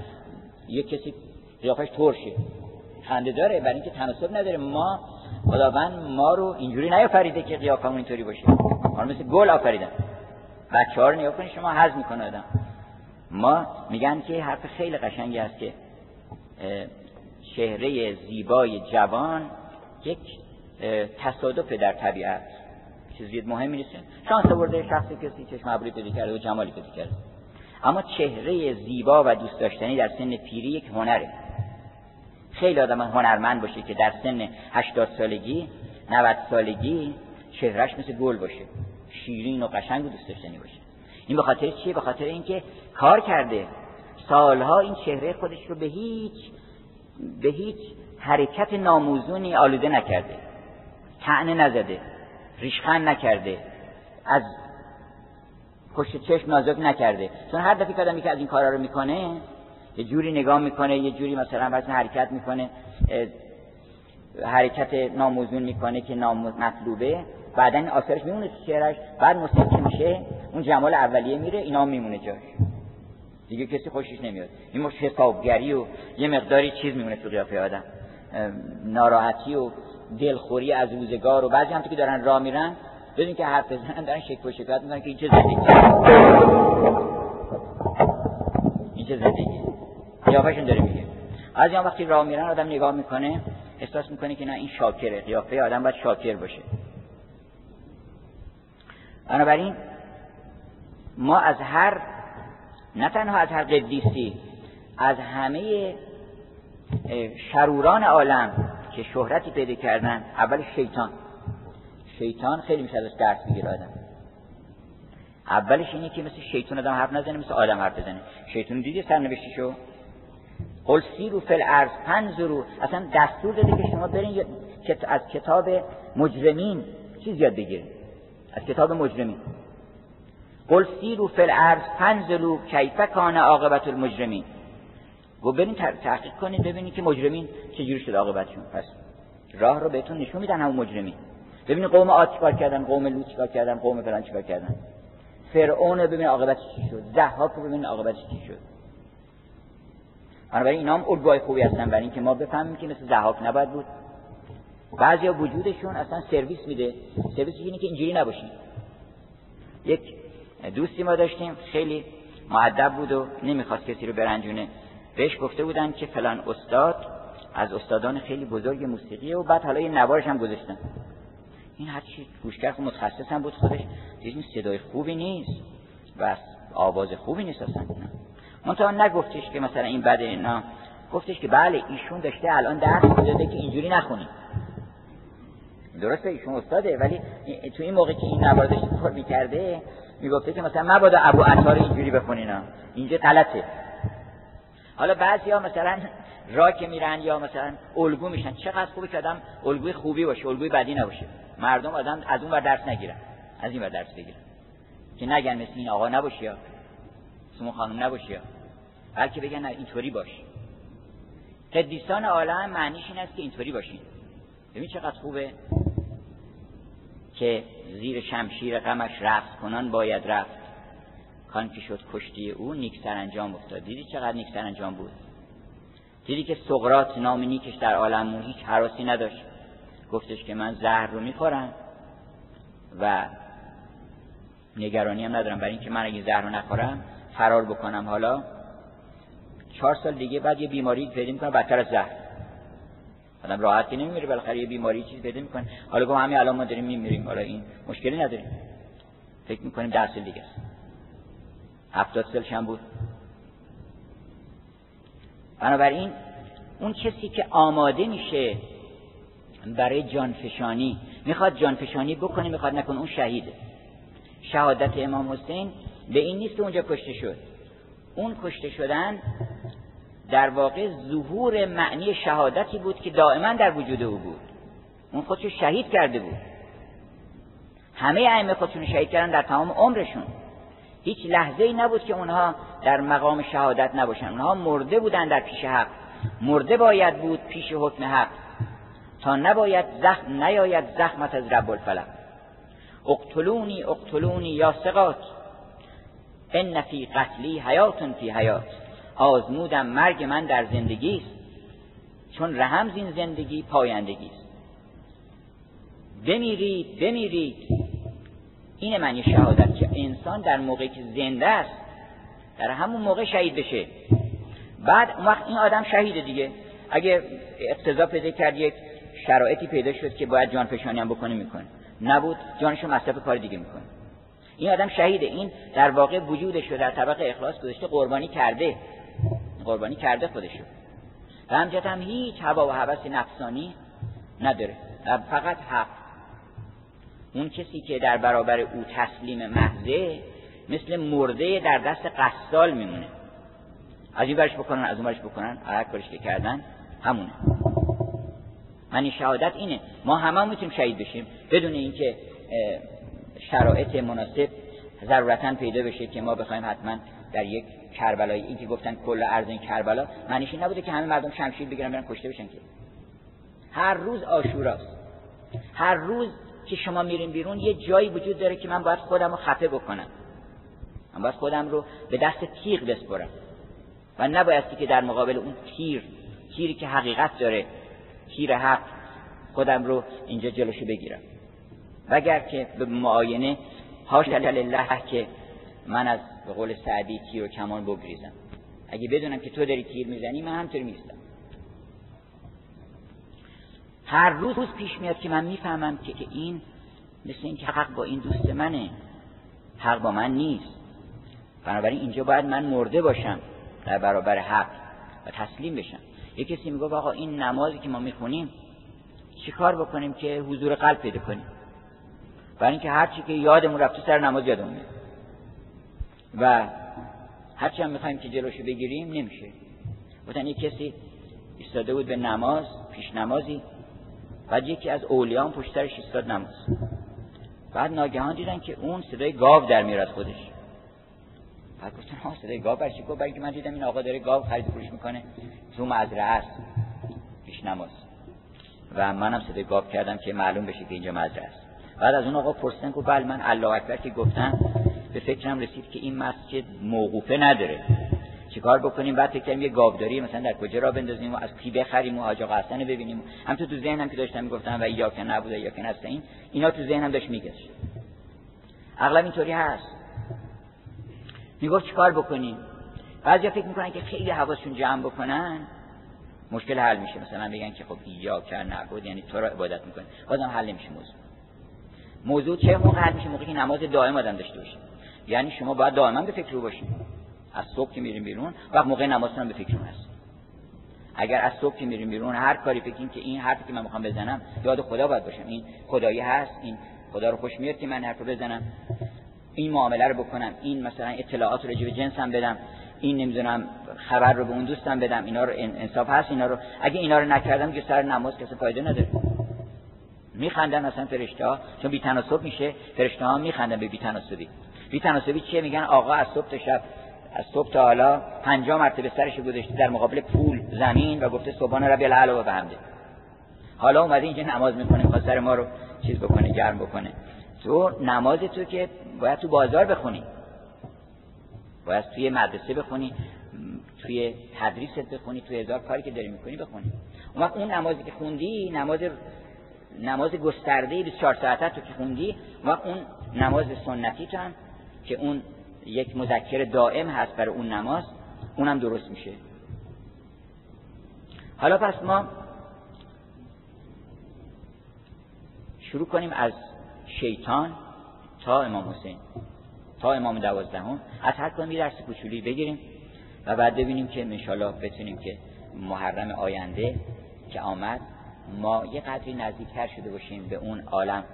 یه کسی قیافش ترشه. خنده داره برای اینکه تناسب نداره. ما خداوند ما رو اینجوری نیافریده که قیافمون اینطوری باشه. ما مثل گل آفریدن. بچه ها رو نگاه شما حز می‌کنه آدم. ما میگن که حرف خیلی قشنگی است که چهره زیبای جوان یک تصادف در طبیعت. چیزی مهمی نیست. شانس آورده شخصی کسی چشم ابروی پیدا کرده و جمالی پیدا کرده. اما چهره زیبا و دوست داشتنی در سن پیری یک هنره. خیلی آدم هنرمند باشه که در سن 80 سالگی 90 سالگی چهرش مثل گل باشه. شیرین و قشنگ و دوست داشتنی باشه. این به خاطر چیه؟ به خاطر اینکه کار کرده. سالها این چهره خودش رو به هیچ به هیچ حرکت ناموزونی آلوده نکرده. تعنه نزده ریشخند نکرده از پشت چشم نازک نکرده. چون هر دفعه که که از این کارا رو می‌کنه یه جوری نگاه می‌کنه یه جوری مثلا وزن حرکت می‌کنه حرکت ناموزون می‌کنه که مطلوبه بعدا آثارش میمونه تو چهرش بعد که میشه اون جمال اولیه میره اینا میمونه جاش. دیگه کسی خوشش نمیاد. این مش حسابگری و یه مقداری چیز میمونه تو قیافه آدم. ناراحتی و دلخوری از روزگار و بعضی هم که دارن راه میرن بدون که حرف بزنن دارن شک و شکایت می‌کنن که این چه زندگی این چه زندگی قیافهشون داره میگه. از این وقتی راه میرن آدم نگاه می‌کنه احساس می‌کنه که نه این شاکره. قیافه آدم باید شاکر باشه. بنابراین ما از هر نه تنها از هر قدیسی از همه شروران عالم که شهرتی پیدا کردن. اول شیطان. شیطان خیلی میشه ازش درس بگیره آدم. اولش اینه که مثل شیطان آدم حرف نزنه مثل آدم حرف بزنه. شیطان دیدی سرنوشتیشو؟ قل سیرو فل ارز پنزرو اصلا دستور داده که شما برین از کتاب مجرمین چیز یاد بگیرین. از کتاب مجرمین. قل سیرو فل ارز پنزلو کیف کان عاقبت المجرمین. و برین تحقیق کنید ببینید که مجرمین چجوری شد عاقبتشون. پس راه رو بهتون نشون میدن همون مجرمین. ببینید قوم عاد چیکار کردن قوم لوط چیکار کردن قوم فلان چیکار کردن. فرعون رو ببین عاقبتش چی شد ضحاک رو ببین عاقبتش چی شد. بنابراین اینا هم الگوهای خوبی هستن برای اینکه ما بفهمیم که مثل ضحاک نباید بود. بعضیا وجودشون اصلا سرویس میده. سرویس اینه که اینجوری نباشین یک دوستی ما داشتیم. خیلی معدب بود و نمی‌خواست کسی رو برنجونه. بهش گفته بودن که فلان استاد از استادان خیلی بزرگ موسیقیه و بعد حالا یه نوارش هم گذاشتن. این هرچی گوشگر متخصص هم بود خودش. دیدیم صدای خوبی نیست و آواز خوبی نیست اصلا. منتها نگفتش که مثلا این بده نه گفتش که بله ایشون داشته الان درس داده که اینجوری نخونیم درسته ایشون استاده ولی تو این موقع که این نوار داشته کار می‌کرده می‌گفته که مثلا مبادا ابو عطار اینجوری بخونینا اینجا غلطه. حالا بعضی ها مثلا را که میرن یا مثلا الگو میشن. چقدر خوبه که آدم الگوی خوبی باشه الگوی بدی نباشه. مردم آدم از اون ور درس نگیرن. از این ور درس بگیرن. که نگن مثل این آقا نباشی یا سمو خانم نباشی یا. بلکه بگن اینطوری باش. قدیسان عالم معنیش این است که اینطوری باشین. ببین چقدر خوبه. که زیر شمشیر غمش رقص کنان باید رفت. کان که شد کشتی او نیک انجام افتاد. دیدی چقدر نیک انجام بود؟ دیدی که سقرات نام نیکش در عالم هیچ حراسی نداشت. گفتش که من زهر رو می‌خورم و نگرانی هم ندارم. برای اینکه من اگه زهر رو نخورم فرار بکنم. حالا چهار سال دیگه بعد یه بیماری پیدا می‌کنم بدتر از زهر. آدم راحت که نمیمیره بالاخره یه بیماری چیز پیدا می‌کنه. حالا گفت همین الان ما داریم میمیریم. حالا این مشکلی نداریم. فکر می‌کنیم ده سال دیگه است. هفتاد سال هم بود. بنابراین اون کسی که آماده میشه برای جانفشانی می‌خواد جانفشانی بکنه می‌خواد نکنه اون شهیده. شهادت امام حسین به این نیست اونجا کشته شد. اون کشته شدن در واقع ظهور معنی شهادتی بود که دائما در وجود او بود. اون خودشو شهید کرده بود. همه ائمه خودشون شهید کردن در تمام عمرشون. هیچ لحظه ای نبود که اونها در مقام شهادت نباشن. اونها مرده بودن در پیش حق. مرده باید بود پیش حکم حق. تا نباید زخم نیاید زخمت از رب الفلق. اقتلونی اقتلونی یا سقات ان فی قتلی حیاتون فی حیات. آزمودم مرگ من در زندگی است. چون رحم این زندگی پایندگی است. بمیرید بمیرید. این معنی شهادت که انسان در موقعی که زنده است در همون موقع شهید بشه. بعد اون وقت این آدم شهیده دیگه. اگه اقتضا پیدا کرد یک شرایطی پیدا شد که باید جان فشانی هم بکنه می‌کنه. نبود جانشو مصرف کار دیگه می‌کنه. این آدم شهیده. این در واقع وجودش رو در طبق اخلاص گذاشته قربانی کرده. قربانی کرده خودشو. و همجت هم هیچ هوا و هوس نفسانی نداره. فقط حق. اون کسی که در برابر او تسلیم محضه مثل مرده در دست قصال میمونه. از این برش بکنن از اون برش بکنن. هر کارش که کردن همونه. من شهادت اینه. ما همه می‌تونیم شهید بشیم. بدون اینکه شرایط مناسب ضرورتا پیدا بشه که ما بخوایم حتما در یک کربلایی این که گفتن کل ارض این کربلا معنیش نبوده که همه مردم شمشیر بگیرن برن کشته بشن که. هر روز آشوراست. هر روز که شما میرین بیرون یه جایی وجود داره که من باید خودم رو خفه بکنم. من باید خودم رو به دست تیغ بسپرم. و نبایستی که در مقابل اون تیر تیری که حقیقت داره تیر حق خودم رو اینجا جلوشو بگیرم. وگر که به معاینه هاش لله که من از به قول سعدی تیر و کمان بگریزم. اگه بدونم که تو داری تیر می‌زنی من همطوری میستم هر روز پیش میاد که من می‌فهمم که, که این مثل اینکه حق با این دوست منه. حق با من نیست. بنابراین اینجا باید من مرده باشم در برابر حق و تسلیم بشم. یه کسی میگه آقا این نمازی که ما می‌خونیم چیکار بکنیم که حضور قلب پیدا کنیم؟ برای اینکه هرچی که یادمون رفته سر نماز یادمون میاد. و هرچی هم می‌خوایم که جلوشو بگیریم نمیشه. بودن یه کسی ایستاده بود به نماز پیش نمازی. بعد یکی از اولیان پشت سرش ایستاد نماز. بعد ناگهان دیدن که اون صدای گاو در میاد خودش. بعد گفتن ها صدای گاو برچی؟ گفت برای من دیدم این آقا داره گاو خرید فروش می‌کنه تو مزرعه است پیش نماز. و منم صدای گاو کردم که معلوم بشه که اینجا مزرعه است. بعد از اون آقا پرسیدن که بله من الله اکبر که گفتم به فکرم رسید که این مسجد موقوفه نداره. چیکار بکنیم؟ بعد فکر یه گاوداری مثلا در کجا را بندازیم و از پی بخریم و حاج آقا ببینیم. هم تو ذهنم که داشتم می‌گفتم و یا که نبود یا که این اینا تو ذهنم داشت میگشت. اغلب اینطوری هست. می‌گفت چیکار بکنیم؟ بعضیا فکر می‌کنن که خیلی حواسشون جمع بکنن مشکل حل میشه. مثلا بگن که خب یا که نبود یعنی تو را عبادت می‌کنه بازم حل نمیشه موضوع. موضوع چه موقع حل میشه؟ موقعی که نماز دائم آدم داشته باشه. یعنی شما باید دائما به فکر رو باشید از صبح که میریم بیرون وقت موقع نماز هم به فکر هست. اگر از صبح که میریم بیرون هر کاری فکریم که این حرفی که من می‌خوام بزنم یاد خدا باید باشم. این خدایی هست این خدا رو خوش میاد که من حرف بزنم. این معامله رو بکنم این مثلا اطلاعات رو به جنسم بدم این نمی‌دونم خبر رو به اون دوستم بدم. اینا رو انصاف هست اینا رو. اگه اینا رو نکردم که سر نماز کسی فایده نداره. میخندن مثلا فرشته ها چون بی تناسب میشه. فرشته ها میخندن به بی تناسبی بی تناسبی چیه؟ میگن آقا از صبح تا شب از صبح تا حالا 50 مرتبه سرش گذاشته در مقابل پول زمین و گفته سبحان ربی الاعلی و بحمده حالا اومده اینجا نماز می‌کنه می‌خواد سر ما رو چیز بکنه گرم بکنه. تو نماز تو که باید تو بازار بخونی. باید توی مدرسه بخونی توی تدریست بخونی توی هزار کاری که داری می‌کنی بخونی. اون وقت اون نمازی که خوندی نماز نماز گسترده 24 ساعته تو که خوندی وقت اون نماز سنتی تو هم که اون یک مذکر دائم هست برای اون نماز اونم درست میشه. حالا پس ما شروع کنیم از شیطان تا امام حسین تا امام دوازدهم. از هر یه درس کوچولی بگیریم و بعد ببینیم که انشالله بتونیم که محرم آینده که آمد ما یه قدری نزدیکتر شده باشیم به اون عالم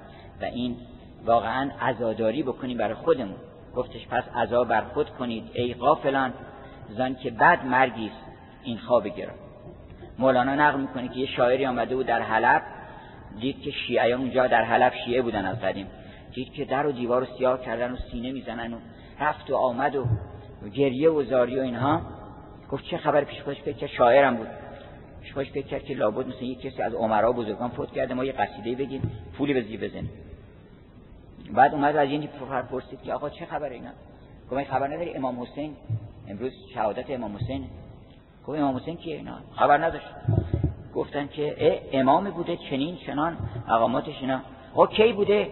و این واقعا عزاداری بکنیم برای خودمون. گفتش پس عذا بر خود کنید ای غافلان زن که بعد مرگیست این خواب گرا مولانا نقل می‌کنه که یه شاعری آمده بود در حلب دید که شیعه اونجا در حلب شیعه بودن از قدیم. دید که در و دیوار رو سیاه کردن و سینه می‌زنن و رفت و آمد و گریه و زاری و اینها. گفت چه خبر پیش خودش فکر شاعرم بود. پیش خودش فکر کرد که لابد مثل یک کسی از عمرا بزرگان فوت کرده ما یه قصیده بگیم پولی به زیر بزنیم. بعد اومد از این پرسید که آقا چه خبر اینا؟ گفت خبر نداری امام حسین امروز شهادت امام حسین. گفت امام حسین کیه اینا؟ خبر نداشت. گفتن که امام بوده چنین چنان مقاماتش اینا. ها کی بوده؟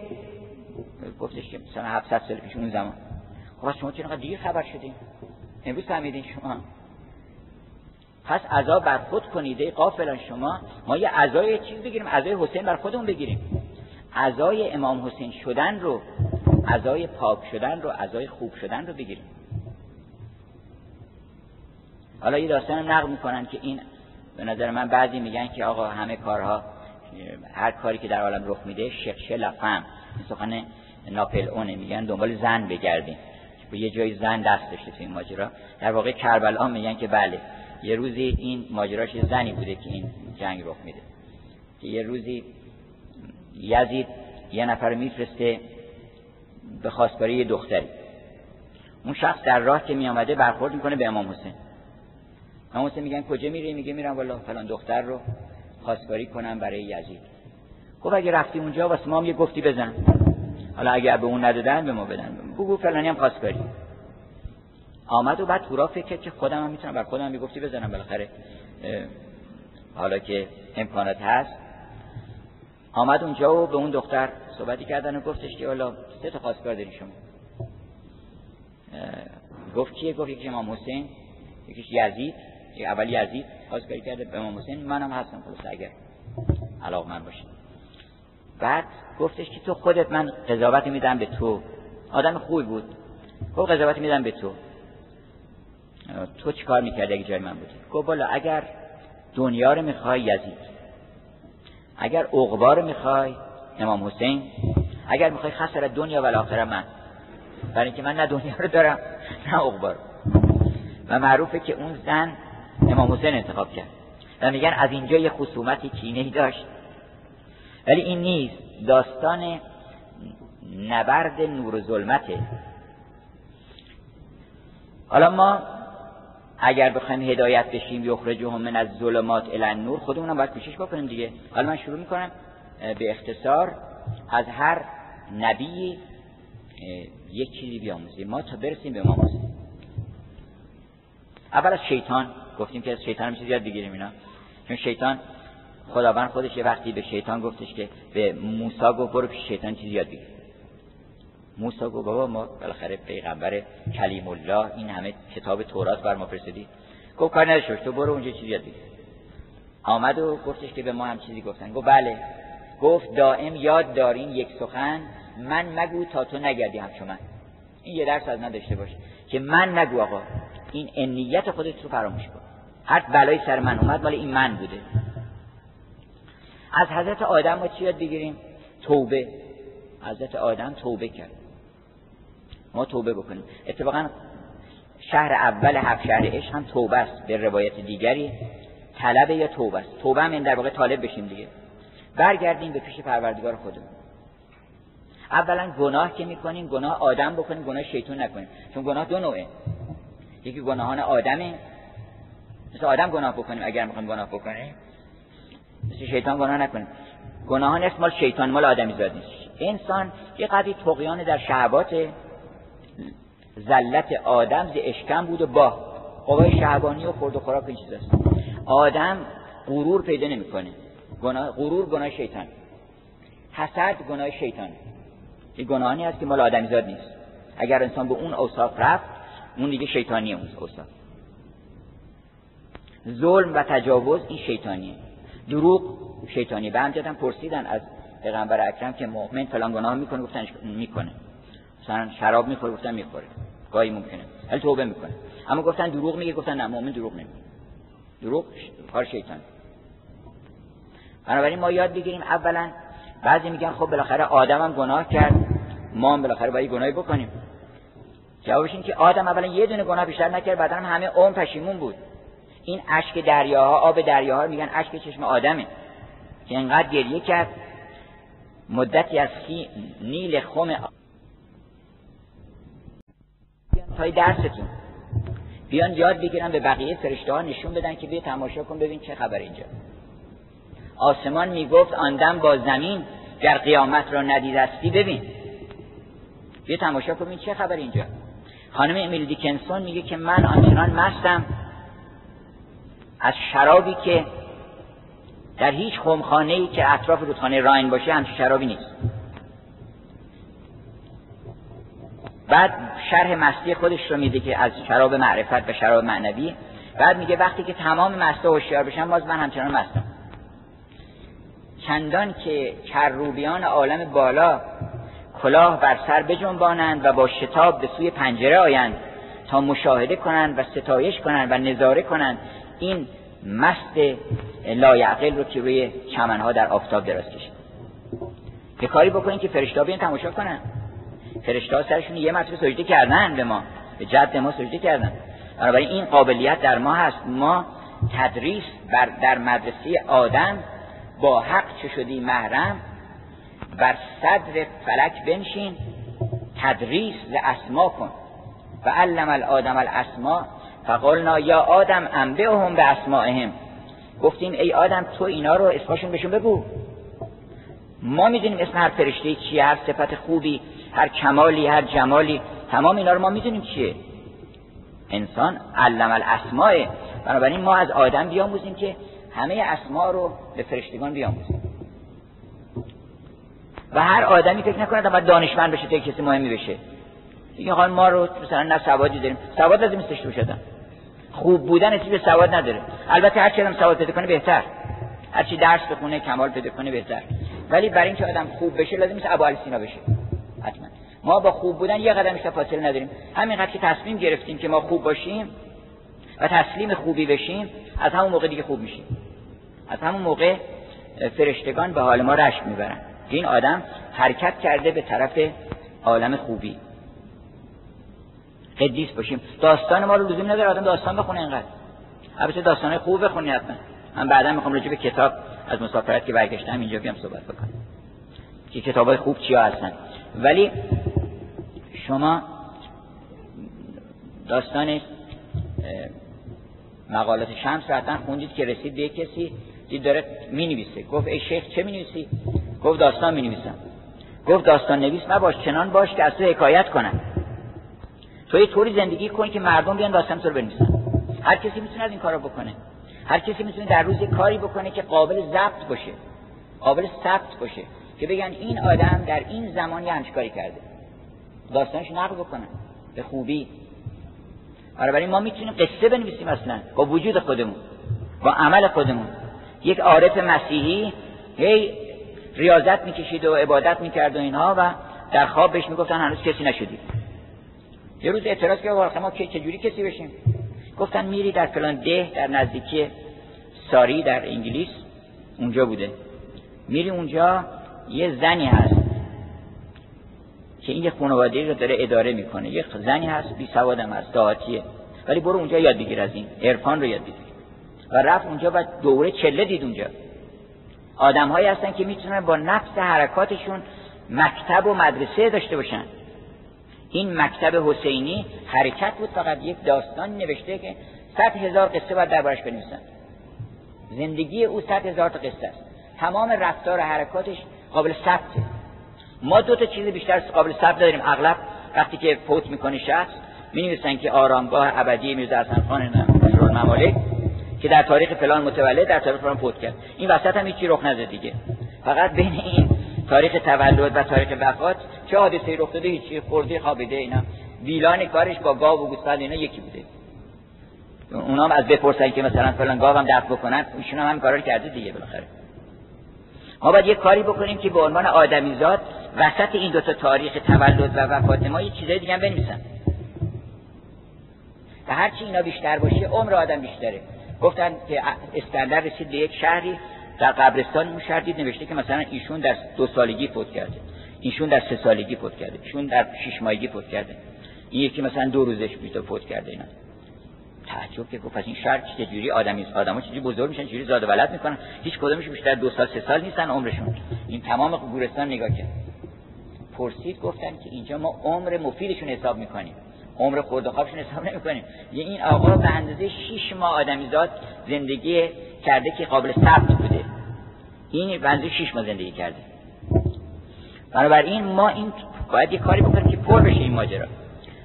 گفتش که مثلا 700 سال پیش اون زمان. خب شما چرا دیر خبر شدین؟ امروز فهمیدین شما. پس عذا بر خود کنیده قافلان شما. ما یه عزای چیز بگیریم عزای حسین بر خودمون بگیریم. عزای امام حسین شدن رو عزای پاک شدن رو عزای خوب شدن رو بگیریم. حالا یه داستان نقل می‌کنن که این به نظر من بعضی میگن که آقا همه کارها هر کاری که در عالم رخ میده شخشه لفهم این سخن ناپل اونه میگن دنبال زن بگردیم. به یه جای زن دست داشته توی این ماجرا. در واقع کربلا میگن که بله یه روزی این ماجراش زنی بوده که این جنگ رخ میده. که یه روزی یزید یه نفر میفرسته به خواستگاری یه دختری. اون شخص در راه که میامده برخورد می‌کنه به امام حسین. امام حسین میگن کجا میری؟ میگه میرم والا فلان دختر رو خواستگاری کنم برای یزید. خب اگه رفتی اونجا واسه ما هم یه گفتی بزن. حالا اگر به اون ندادن به ما بدن. بگو فلانی هم خواستگاری. آمد و بعد تورا فکر که خودم هم می‌تونم بر خودم یه گفتی بزنم بالاخره. حالا که امکانات هست آمد اونجا و به اون دختر صحبتی کردن و گفتش که حالا سه تا خواستگار داری شما. گفت کیه؟ گفت یکی امام حسین یکیش یزید اول یزید خواستگاری کرده به امام حسین. منم هستم خلاص اگر علاق من باشید بعد گفتش که تو خودت من قضاوت میدم به تو. آدم خوبی بود. گفت قضاوت میدم به تو. تو چیکار می‌کردی اگه جای من بودی؟ گفت بالا اگر دنیا رو می‌خوای یزید. اگر عقبا می‌خوای امام حسین اگر می‌خوای خسر دنیا و آخره من. برای اینکه من نه دنیا رو دارم نه عقبا و معروفه که اون زن امام حسین انتخاب کرد. و میگن از اینجا یه خصومتی کینه داشت. ولی این نیست. داستان نبرد نور و ظلمته. حالا ما اگر بخوایم هدایت بشیم یخرجهم من از ظلمات الی نور خودمون باید کوشش بکنیم دیگه. حالا من شروع می‌کنم. به اختصار از هر نبی یک چیزی بیاموزیم. ما تا برسیم به امام اول از شیطان. گفتیم که از شیطان هم چیزی یاد بگیریم اینا. چون شیطان خداوند خودش یه وقتی به شیطان گفتش که به موسی گفت برو پیش شیطان چیزی یاد بگیر. موسی گفت بابا ما بالاخره پیغمبر کلیم الله این همه کتاب تورات بر ما فرستادی. گفت کار نداشت تو برو اونجا چیزی یاد بگیر. آمد و گفتش که به ما هم چیزی گفتن. گفت بله. گفت دائم یاد دارین یک سخن من مگو تا تو نگردی همچون من. این یه درس از نداشته باش که من نگو آقا این انیت خودت رو فراموش کن. هر بلای سر من اومد مال این من بوده. از حضرت آدم ما چی یاد بگیریم؟ توبه. حضرت آدم توبه کرد. ما توبه بکنیم. اتفاقا شهر اول هفت شهر عشق هم توبه است به روایت دیگری. طلب یا توبه است؟ توبه هم در واقع طالب بشیم دیگه. برگردیم به پیش پروردگار خودمون. اولا گناه که می‌کنیم گناه آدم بکنیم گناه شیطون نکنیم. چون گناه دو نوعه. یکی گناهان آدمه. مثل آدم گناه بکنیم اگر می‌خوایم گناه بکنیم. مثل شیطان گناه نکنیم. گناهان اسم مال شیطان مال آدمی زاد نیست. انسان یه قدری تقیان در شهوات زلت آدم ز اشکم بود و با قوای شهبانی و خورد و خوراک این چیز است آدم غرور پیدا نمی‌کنه. گناه غرور گناه شیطان. حسد گناه شیطان. این گناهانی است که مال آدمیزاد نیست. اگر انسان به اون اوصاف رفت اون دیگه شیطانیه اون اوصاف. ظلم و تجاوز این شیطانیه. دروغ شیطانی به همجدم پرسیدن از پیغمبر اکرم که مؤمن فلان گناه می‌کنه گفتن می‌کنه. مثلا شراب می‌خوره گفتن می‌خوره. گاهی ممکنه. ولی توبه می‌کنه. اما گفتن دروغ میگه گفتن نه مؤمن دروغ نمیگه. دروغ کار شیطان. بنابراین ما یاد بگیریم اولا بعضی میگن خب بالاخره آدم هم گناه کرد. ما هم بالاخره باید گناهی بکنیم. جوابش این که آدم اولا یه دونه گناه بیشتر نکرد بعدا هم همه عمر پشیمون بود. این اشک دریاها آب دریاها میگن اشک چشم آدمه. که انقدر گریه کرد. مدتی از. نیل خم تای درستون. بیان یاد بگیرن به بقیه فرشته ها نشون بدن که بیا تماشا کن ببین چه خبر اینجا. آسمان می‌گفت آندم با زمین در قیامت را ندیدستی ببین. بیا تماشا کن چه خبر اینجا. خانم امیل دیکنسون میگه که من آنچنان مستم از شرابی که در هیچ خمخانه ای که اطراف رودخانه راین باشه همچین شرابی نیست. بعد شرح مستی خودش رو میده که از شراب معرفت و شراب معنوی. بعد میگه وقتی که تمام مسته هوشیار بشن باز من همچنان مستم. چندان که کروبیان عالم بالا کلاه بر سر بجنبانند و با شتاب به سوی پنجره آیند تا مشاهده کنند و ستایش کنند و نظاره کنند این مست لایعقل رو که روی چمنها در آفتاب دراز کشید. یه کاری بکنین که فرشتا بیان تماشا کنن. فرشتا سرشون یه مرتبه سجده کردن به ما. به جد ما سجده کردن. بنابراین این قابلیت در ما هست. ما تدریس بر در مدرسه آدم با حق چه شدی محرم بر صدر فلک بنشین تدریس لاسما کن. و علم الادم الاسما فقلنا یا آدم هم به اسمائهم. گفتیم ای آدم تو اینا رو اسمشون بهشون بگو. ما می‌دونیم اسم هر فرشته چیه هر صفت خوبی. هر کمالی هر جمالی تمام اینا رو ما می‌دونیم چیه. انسان علم الاسماء بنابراین ما از آدم بیاموزیم که همه اسما رو به فرشتگان بیاموزیم. و هر آدمی فکر نکنه باید دانشمند بشه تا کسی مهمی بشه. دیگه حال ما رو مثلا نه سوادی داریم. سواد لازم نیستش تو شدن. خوب بودن اصلی به سواد نداره. البته هر چی آدم سواد پیدا کنه بهتر. هر چی درس بخونه کمال پیدا کنه بهتر. ولی برای اینکه آدم خوب بشه لازم نیست ابو سینا بشه. حتما. ما با خوب بودن یه قدم بیشتر فاصله نداریم. همینقدر که تصمیم گرفتیم که ما خوب باشیم و تسلیم خوبی بشیم از همون موقع دیگه خوب میشیم. از همون موقع فرشتگان به حال ما رشک می‌برن. این آدم حرکت کرده به طرف عالم خوبی. قدیس باشیم. داستان ما رو لزوم نداره آدم داستان بخونه اینقدر البته داستان خوب بخونی حتما. من بعدا می‌خوام راجع به کتاب از مسافرت که برگشتم اینجا بیام صحبت بکنم. که کتاب خوب چیا هستن؟ ولی شما داستان مقالات شمس رو خوندید که رسید به کسی دید داره می نویسه گفت ای شیخ چه می نویسی؟ گفت داستان می نویسم گفت داستان نویس نباش چنان باش که از تو حکایت کنن تو یه طوری زندگی کنی که مردم بیان داستان تو رو بنویسن. هر کسی می‌تونه از این کارو بکنه. هر کسی می‌تونه در روز کاری بکنه که قابل ضبط باشه. قابل ثبت باشه. که بگن این آدم در این زمان یه همچین کاری کرده. داستانش نقل بکنن به خوبی. برای ما می‌تونیم قصه بنویسیم اصلا. با وجود خودمون. با عمل خودمون. یک عارف مسیحی هی ریاضت می‌کشید و عبادت می‌کرد و اینها و در خواب بهش می‌گفتن هنوز کسی نشدید یه روز اعتراض کرد واقعا ما چجوری کسی بشیم؟ گفتن میری در فلان ده در نزدیکی ساری در انگلیس. اونجا بوده. میری اونجا یه زنی هست که این یه خانواده رو داره اداره می‌کنه. یه زنی هست بی سوادم هست دهاتیه ولی برو اونجا یاد بگیر از این. عرفان رو یاد بگیر. و رفت اونجا و دوره چله دید اونجا. آدم هایی هستن که می‌تونن با نفس حرکاتشون مکتب و مدرسه داشته باشن. این مکتب حسینی حرکت بود فقط یک داستان نوشته که صد هزار قصه باید دربارش بنویسن. زندگی او صد هزار تا قصه است. تمام رفتار و حرکاتش قابل ثبته ما دو تا چیز بیشتر قابل ثبت داریم اغلب وقتی که فوت می‌کنه شخص می نویسن که آرامگاه ابدی میرزا حسن خان ممالک که در تاریخ فلان متولد در تاریخ فلان فوت کرد. این وسط هم هیچی رخ نده دیگه. فقط بین این تاریخ تولد و تاریخ وفات چه حادثه رخ داده هیچی خورده خوابیده اینا. ویلان کارش با گاو و گوسفند اینا یکی بوده. اونا هم از بپرسن که مثلا فلان گاو هم دفع بکنن. ایشون هم, هم کارا کرده دیگه بالاخره. ما باید یه کاری بکنیم که به عنوان آدمیزاد وسط این دوتا تاریخ تولد و وفات ما یه چیزای دیگه هم بنویسن. و هرچی اینا بیشتر باشه عمر آدم بیشتره. گفتن که اسکندر رسید به یک شهری در قبرستان اون شهر دید نوشته که مثلا ایشون در دو سالگی فوت کرده. ایشون در سه سالگی فوت کرده. ایشون در شش ماهگی فوت کرده. این یکی مثلا دو روزش بیشتر فوت کرده اینا. تعجب که گفت این شهر چجوری آدمی است؟ آدما چجوری بزرگ میشن؟ چجوری زاد ولد می‌کنن؟ هیچ کدومش بیشتر دو سال سه سال نیستن عمرشون. این تمام گورستان نگاه کرد. پرسید گفتن که اینجا ما عمر مفیدشون حساب می‌کنیم. عمر خورد و خوابشون حساب نمی‌کنیم. یه این آقا به اندازه 6 ماه آدمیزاد زندگی کرده که قابل ثبت بوده. این بنده 6 ماه زندگی کرده. بنابراین ما این باید یه کاری بکنیم که پر بشه این ماجرا.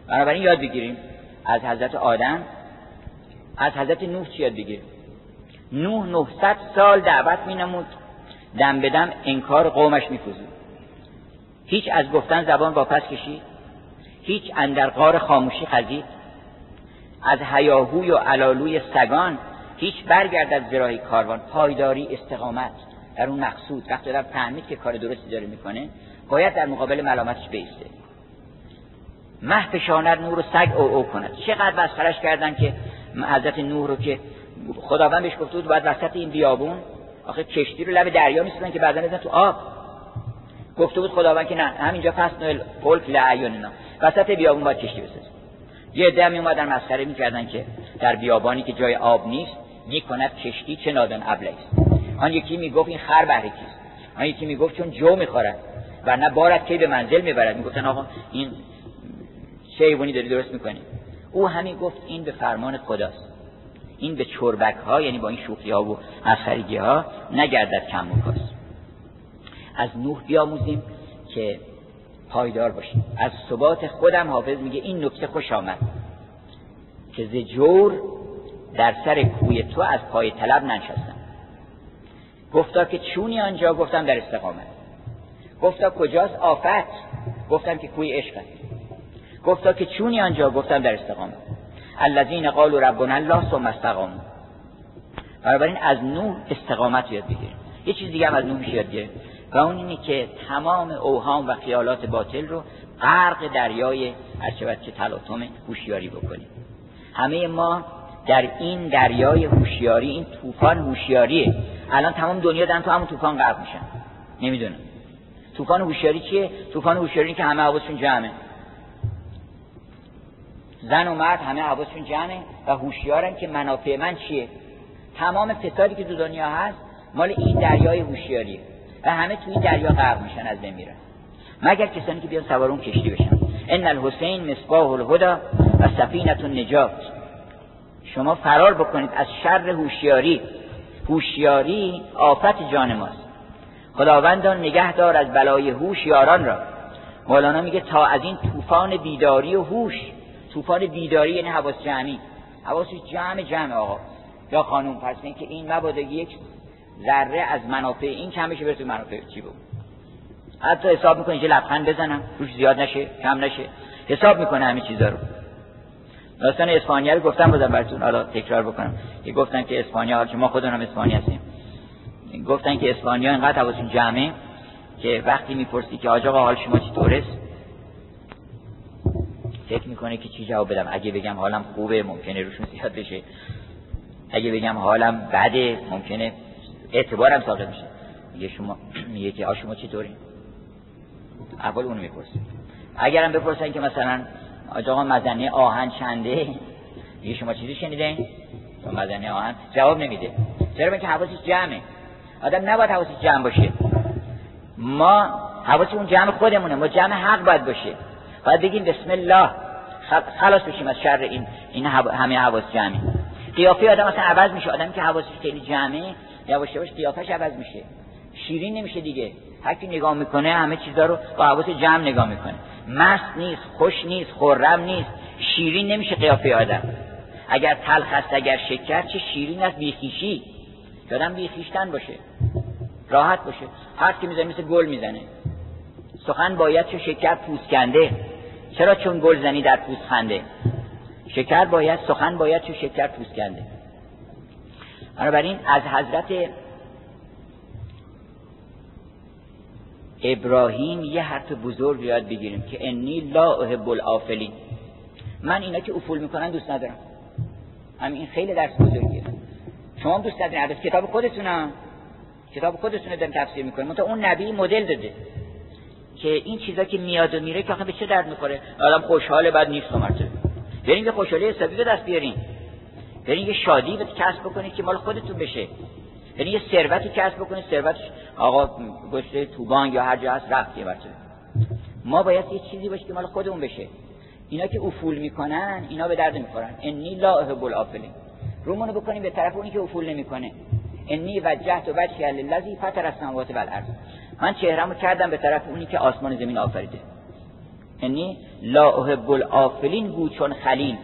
بنابراین یاد بگیریم از حضرت آدم از حضرت نوح چی یاد بگیریم؟ نوح 900 سال دعوت می نمود دم به دم انکار قومش می هیچ از گفتن زبان واپس کشید. هیچ اندر غار خاموشی خزید. از هیاهوی و علالوی سگان هیچ برگرد از زراحی کاروان. پایداری استقامت. در اون مقصود وقتی دارم فهمید که کار درستی داره می‌کنه باید در مقابل ملامتش بیسته. مه شانر نور و سگ او او کند. چقدر مسخرش کردن که حضرت نور رو که خداوند بهش گفته بود باید وسط این بیابون آخه کشتی رو لب دریا می‌سازن که بعدا بزن تو آب. گفته بود خداوند که نه همینجا پس نل فلک لعیوننا وسط بیابون باید کشتی بسازن یه عده می اومدن مسخره می‌کردن که در بیابانی که جای آب نیست می‌کند کشتی چه نادان ابله است. آن یکی می‌گفت این خر بهره کیست؟ آن یکی می‌گفت چون جو می‌خورد و نه بارد کی به منزل می‌برد. می‌گفتن آقا این چه ایوانی داری درست می‌کنی. او همین گفت این به فرمان خداست. این به چربک ها یعنی با این شوخی ها و مسخرگی ها نگردد کم و از نوح بیاموزیم که پایدار باشیم. از ثبات خودم حافظ میگه این نکته خوش آمد که ز جور در سر کوی تو از پای طلب ننشستم. گفتا که چونی آنجا؟ گفتم در استقامت. گفتا کجاست؟ آفت. گفتم که کوی عشق است گفتا که چونی آنجا؟ گفتم در استقامت. الذین قالوا ربنا الله ثم استقاموا. بنابراین از نوح استقامت یاد بگیریم یه چیز دیگه هم از نوح یاد بگیریم و اون اینه که تمام اوهام و خیالات باطل رو غرق دریای هرچه که تلاطم هوشیاری بکنیم. همه ما در این دریای هوشیاری این طوفان هوشیاریه. الان تمام دنیا دارن تو همون طوفان غرق میشن. نمی‌دونم. طوفان هوشیاری چیه؟ طوفان هوشیاری که همه حواسشون جمعه. زن و مرد همه حواسشون جمعه و هوشیارن که منافع من چیه؟ تمام فسادی که تو دنیا هست مال این دریای هوشیاریه و همه توی این دریا غرق میشن از بین مگر کسانی که بیان سوار اون کشتی بشن. ان الحسین مصباح الهدى و سفینه النجات. شما فرار بکنید از شر هوشیاری. هوشیاری آفت جان ماست. خداوندان نگه دار از بلای هوش یاران را. مولانا میگه تا از این طوفان بیداری و هوش طوفان بیداری یعنی حواس جمعی. حواس جمع جمع آقا. یا خانوم پس که این مبادا یک ذره از منافع این کم بشه برسه منافع چی بود؟ حتی حساب می‌کنه که لبخند بزنم روش زیاد نشه کم نشه. حساب می‌کنه همه چیزا رو. داستان اسپانیا رو گفتم بودم براتون حالا تکرار بکنم. که گفتن که اسپانیا حال ما خودمون هم اسپانیا هستیم. گفتن که اسپانیا اینقدر حواسون جمعه که وقتی می‌پرسی که آجا حال شما چطور فکر می‌کنه که چی جواب بدم؟ اگه بگم حالم خوبه ممکنه روشون زیاد بشه. اگه بگم حالم بده ممکنه اعتبارم ساقط میشه میگه شما میگه که آ شما چطوری؟ اول اونو می‌پرسید اگرم بپرسن که مثلا آقا مزنه آهن چنده؟ میگه شما چیزی شنیده؟ شما مزنه آهن؟ جواب نمیده. چرا؟ که حواسش جمعه. آدم نباید حواسش جمع باشه. ما حواس اون جمع خودمونه. ما جمع حق باید باشه. باید بگیم بسم الله خلاص بشیم از شر این این همه حواس جمعی قیافه آدم مثلا عوض میشه آدمی که حواسش خیلی جمعه یواش یواش قیافش عوض میشه. شیرین نمیشه دیگه. هر کی نگاه می‌کنه همه چیزا رو با حواس جمع نگاه می‌کنه. مست نیست خوش نیست خرم نیست. شیرین نمیشه قیافه آدم. اگر تلخ است اگر شکر چه شیرین است؟ بیخیشی. آدم بیخیشتن باشه. راحت باشه. هر کی می‌زنه مثل گل می‌زنه. سخن باید چه شکر پوسکنده. چرا چون گل زنی در پوست خنده؟ شکر باید سخن باید چه شکر پوسکنده بنابراین از حضرت ابراهیم یه حرف بزرگ یاد بگیریم که انی لا احب الافلین من اینا که افول می‌کنن دوست ندارم. همین خیلی درس بزرگیه. شما دوست ندارین. کتاب خودتونم. کتاب خودتونه داریم تفسیر می‌کنیم تا اون نبی مدل داده. که این چیزا که میاد و میره که آخه به چه درد می‌خوره؟ آدم خوشحاله بعد نیست مرتبه. بریم یه خوشحالی حسابی به دست بیاریم برین یه شادی کسب بکنید که مال خودتون بشه. برین یه ثروتی کسب بکنید ثروت آقا گشته توبان یا هر جا هست رفت یه ما باید یه چیزی باشه که مال خودمون بشه. اینا که افول می‌کنن اینا به درد می‌خورن انی لا احب الافلین رومونو بکنیم به طرف اونی که افول نمی‌کنه. انی وجهت وجهی للذی فطر السماوات والارض. من چهرهمو کردم به طرف اونی که آسمان زمین آفریده. انی لا احب الافلین گو چون خلیل.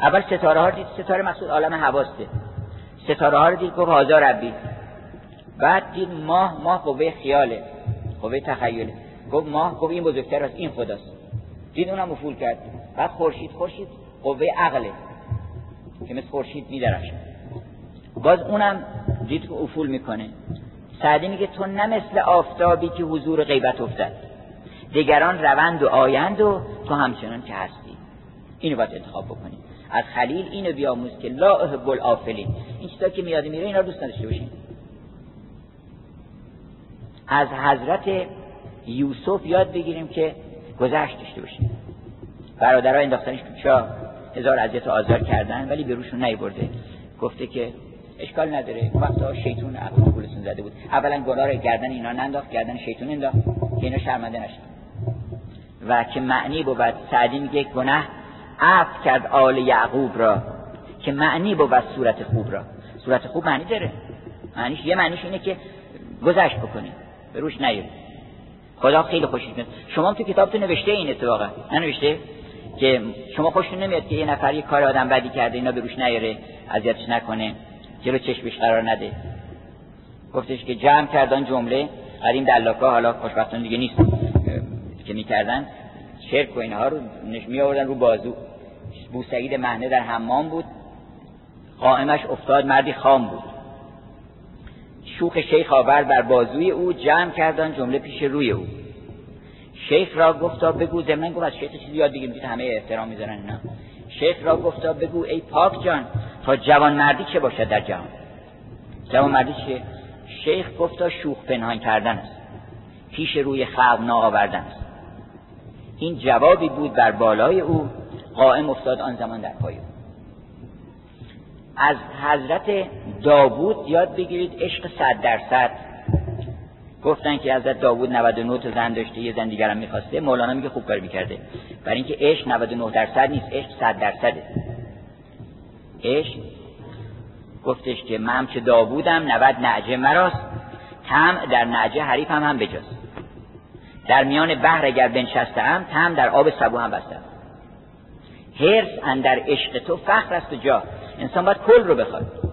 اول ستاره ها دید ستاره مقصود عالم حواسته. ستاره ها رو دید گفت هازا ربی. بعد دید ماه ماه قوه خیاله قوه تخیله. گفت ماه گفت این بزرگتر است این خداست. دید اونم افول کرد. بعد خورشید خورشید قوه عقله. که مثل خورشید میدرخشه باز اونم دید که افول می‌کنه. سعدی میگه تو نه مثل آفتابی که حضور غیبت افتد. دیگران روند و آیند و تو همچنان که هستی. اینو باید انتخاب بکنی از خلیل اینو بیاموز که لا احب الافلین این چیزا که میاد میره اینا دوست نداشته باشین. از حضرت یوسف یاد بگیریم که گذشت داشته باشیم برادرها انداختنش تو هزار اذیت آزار کردن ولی به روشون نیورده. گفته که اشکال نداره. وقتا شیطون عقل گولتون زده بود. اولا گناه رو گردن اینا ننداخت گردن شیطون انداخت که اینا شرمنده نشد. و که معنی بود؟ سعدی میگه گناه عفو کرد آل یعقوب را. که معنی بود صورت خوب را؟ صورت خوب معنی داره. معنیش یه معنیش اینه که گذشت بکنی به روش نیاری خدا خیلی خوشش میاد. شما تو کتابتون نوشته این اتفاقا. ننوشته؟ که شما خوشتون نمیاد که یه نفر یه کار آدم بدی کرده اینا به روش نیاره اذیتش نکنه. جلو چشمش قرار نده. گفتش که جمع کردن جمله. قدیم دلاکا حالا خوشبختانه دیگه نیست. که می‌کردن. شرک و اینها رو می آوردن رو بازو. بوسعید مهنه در حمام بود. قائمش افتاد مردی خام بود. شوخ شیخ آورد بر بازوی او جمع کردن جمله پیش روی او. شیخ را گفتا بگو زمین گفت از شیخ چیزی یاد دیگه همه احترام می‌ذارن اینا. شیخ را گفتا بگو ای پاک جان تا جوان مردی چه باشد در جهان؟ جوان مردی چه شیخ گفتا شوخ پنهان کردن است. پیش روی خلق ناآوردن است. این جوابی بود بر بالای او قائم افتاد آن زمان در پای او. از حضرت داوود یاد بگیرید عشق صد درصد گفتن که حضرت داوود 99 تا زن داشته یه زن دیگرم می‌خواسته. مولانا میگه خوب کار می‌کرده. برای اینکه عشق 99 درصد نیست عشق 100 درصده. عشق گفتش که من چه داوودم 90 نعجه مراست. تم در نعجه حریفم هم بجاست. در میان بحر اگر بنشستم تم در آب سبو هم بستم هرس اندر عشق تو فخر است و جا انسان باید کل رو بخواد.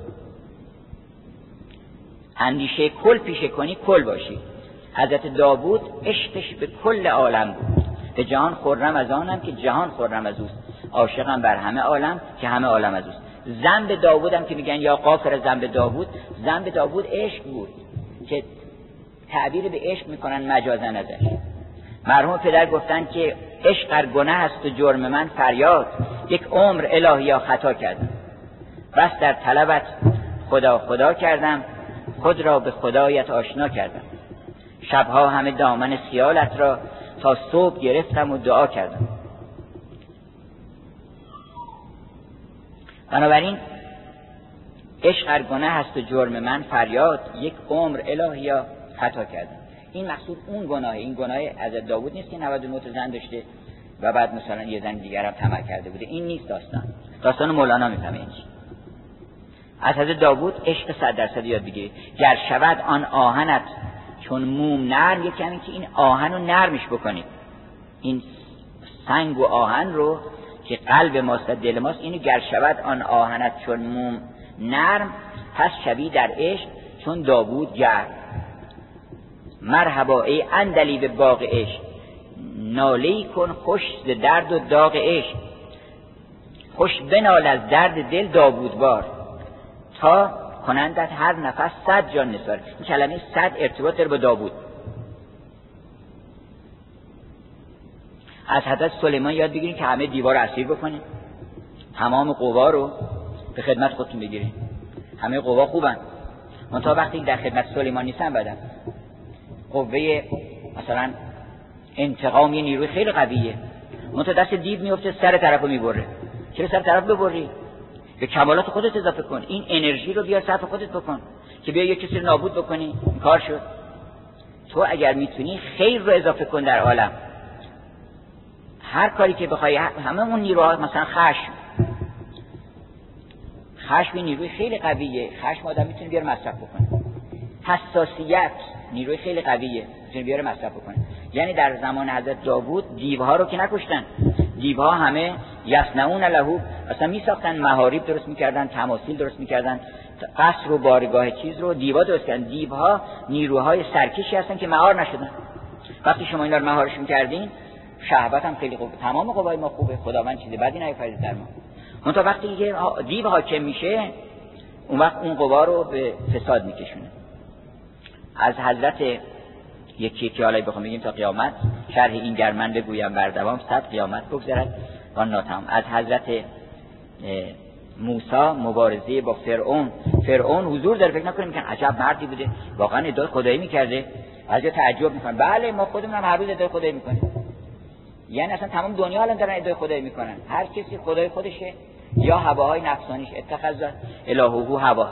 اندیشه کل پیشه کنی کل باشی. حضرت داوود عشقش به کل عالم بود. به جهان خورم از آنم که جهان خورم از اوست. عاشقم بر همه عالم که همه عالم از اوست. زنب داوودم که میگن یا قافر زنب داوود زنب داوود عشق بود که تعبیر به عشق می‌کنن مجازن ازش مرحوم پدر گفتن که عشق ار گناه است و جرم من فریاد. یک عمر الهی خطا کردم. بس در طلبت خدا خدا کردم. خود را به خدایت آشنا کردم. شبها همه دامن خیالت را تا صبح گرفتم و دعا کردم. بنابراین عشق هر گناه هست و جرم من فریاد یک عمر الهیا خطا کردم. این مقصود اون گناه این گناه از داوود نیست که 99 زن داشته و بعد مثلا یه زن دیگر هم طمع کرده بوده. این نیست داستان. داستان مولانا می‌فهمه این از حضرت داوود عشق صد درصد یاد بگیرید. گر شود آن آهنت چون موم نرم یه کمی که این آهن رو نرمش بکنید. این سنگ و آهن رو که قلب ماست دل ماست اینو گر شود آن آهنت چون موم نرم پس شوی در عشق چون داوود گرم. مرحبا ای اندلی به باغ عشق نالی کن خوش درد و داغ عشق. خوش بنال از درد دل داوود بار. تا کنندت هر نفس صد جان نثار این کلمه صد ارتباط داره با داوود. از حضرت سلیمان یاد بگیرین که همه دیوار اسیر بکنین. تمام قوا رو به خدمت خودتون بگیرین. همه قوا خوبن. تا وقتی در خدمت سلیمان نیستن بدن قوه مثلا انتقام یه نیروی خیلی قویه. تا دست دیو میفته سر طرفو می‌بره. چرا سر طرف ببری؟ به کمالات خودت اضافه کن. این انرژی رو بیار صرف خودت بکن که بیا یه کسی رو نابود بکنی. کار شد. تو اگر می‌تونی خیر رو اضافه کن در عالم. هر کاری که بخوای همه اون نیروها مثلا خشم. خشم نیروی خیلی قویه. خشم آدم می‌تونه بیاره مصرف بکنه. حساسیت نیروی خیلی قویه. می‌تونه بیاره مصرف بکنه. یعنی در زمان حضرت داوود دیوها رو که نکشتن. دیوها همه یصنعون لهو. اصلا میساختن محاریب درست می‌کردن تماثیل درست می‌کردن قصر و بارگاه چیز رو دیوا درست کردن. دیوها نیروهای سرکشی هستن که مهار نشدن. وقتی شما اینا رو مهارشون کردین شهوت هم خیلی خوب. تمام قوای ما خوبه. خداوند چیزی بدی نیفرید در ما. اون تا وقتی یه دیو حاکم میشه اون وقت اون قوا رو به فساد میکشونه. از حضرت یکی یکی حالا بخوام بگیم تا قیامت شرح این گرمن بگویم بر دوام صد قیامت بگذرد. آن ناتم از حضرت موسی مبارزه با فرعون. فرعون حضور داره. فکر نکنیم که عجب مردی بوده. واقعا ادعای خدایی می‌کرده. از تعجب می‌کنن بله ما خودمون هم هر روز ادعای خدایی می‌کنیم. یعنی اصلا تمام دنیا الان دارن ادعای خدایی می‌کنن. هر کسی خدای خودشه. یا هواهای نفسانیش. اتخذ الهو هوا.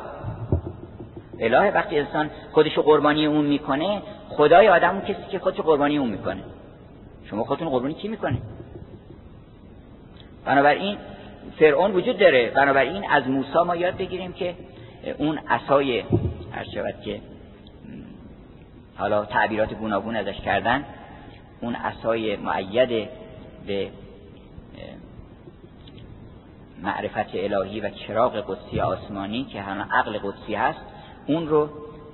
اله وقتی انسان خودشو قربانی اون می‌کنه خدای آدم کسی که خودشو قربانی اون می‌کنه. شما خودتون قربانی کی می‌کنه بنابراین فرعون وجود داره. بنابراین از موسی ما یاد بگیریم که اون عصای هر شود که حالا تعبیرات گوناگون ازش کردن اون عصای معید به معرفت الهی و چراغ قدسی آسمانی که همه عقل قدسی هست اون رو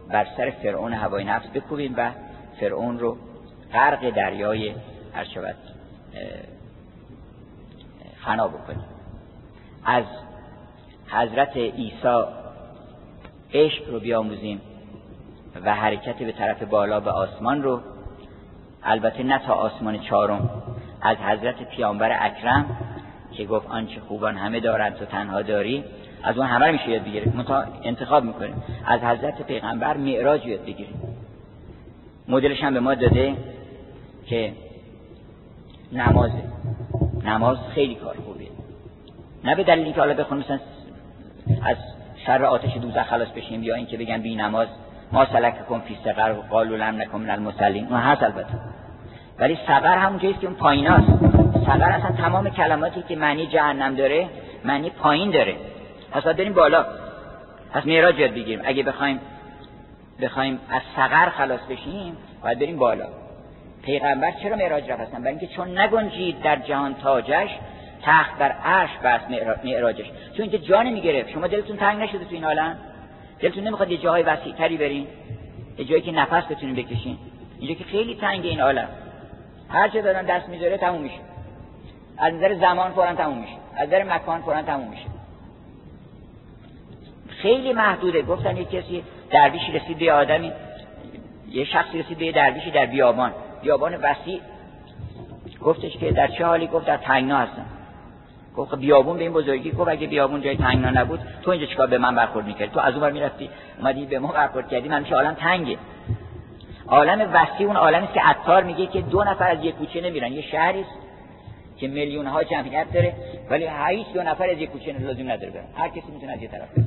بر سر فرعون هوای نفس بکوبیم و فرعون رو غرق دریای هر شود فنا بکنیم. از حضرت عیسی عشق رو بیاموزیم و حرکت به طرف بالا به آسمان رو. البته نه تا آسمان چهارم از حضرت پیامبر اکرم که گفت آنچه خوبان همه دارند تو تنها داری. از اون همه میشه یاد بگیریم. انتخاب می‌کنیم. از حضرت پیغمبر معراج یاد بگیریم. مدلش هم به ما داده که نمازه. نماز خیلی کار خوبیه. نه به دلیلی که حالا بخون مثلا از شر آتش دوزخ خلاص بشیم یا اینکه بگن بی نماز ما سلک کن فی سقر قالو لم نکن من المسلین اون هست البته. ولی سقر همون جاییست که اون پاییناست سقر اصلا تمام کلماتی که معنی جهنم داره معنی پایین داره. پس باید بریم بالا. پس معراج یاد بگیریم. اگه بخوایم بخوایم از سقر خلاص بشیم باید بریم بالا. پیغمبر چرا معراج رفت برای اینکه چون نگنجید در جهان تاجش تخت بر عرش بس معراجش. چون اینکه جا نمی‌گرفت شما دلتون تنگ نشده تو این عالم؟ دلتون نمی‌خواد یه جاهای وسیع تری برین؟ یه جایی که نفس بتونین بکشین؟ اینجا که خیلی تنگ این عالم. هر چه دادن دست می‌ذاره تموم میشه. از نظر زمان فورا تموم میشه. از نظر مکان فورا تموم میشه. خیلی محدوده. گفتن یه کسی درویشی رسید به آدمی یه شخصی رسید به درویشی در بیابان. بیابان وسیع. گفتش که در چه حالی؟ گفت در تنگنا هستم. گفت خب بیابون به این بزرگی گفت اگه بیابون جای تنگنا نبود تو اینجا چیکار به من برخورد می‌کردی؟ تو از اون می‌رفتی اومدی به ما برخورد کردی من میشه عالم تنگه. عالم وسیع اون عالمی که عطار میگه که دو نفر از یک کوچه نمیرن. یه شهری است که میلیون ها جمعیت داره ولی هیچ دو نفر از یک کوچه لازم نداره برن. هر کسی می‌تونه از یه طرف بره.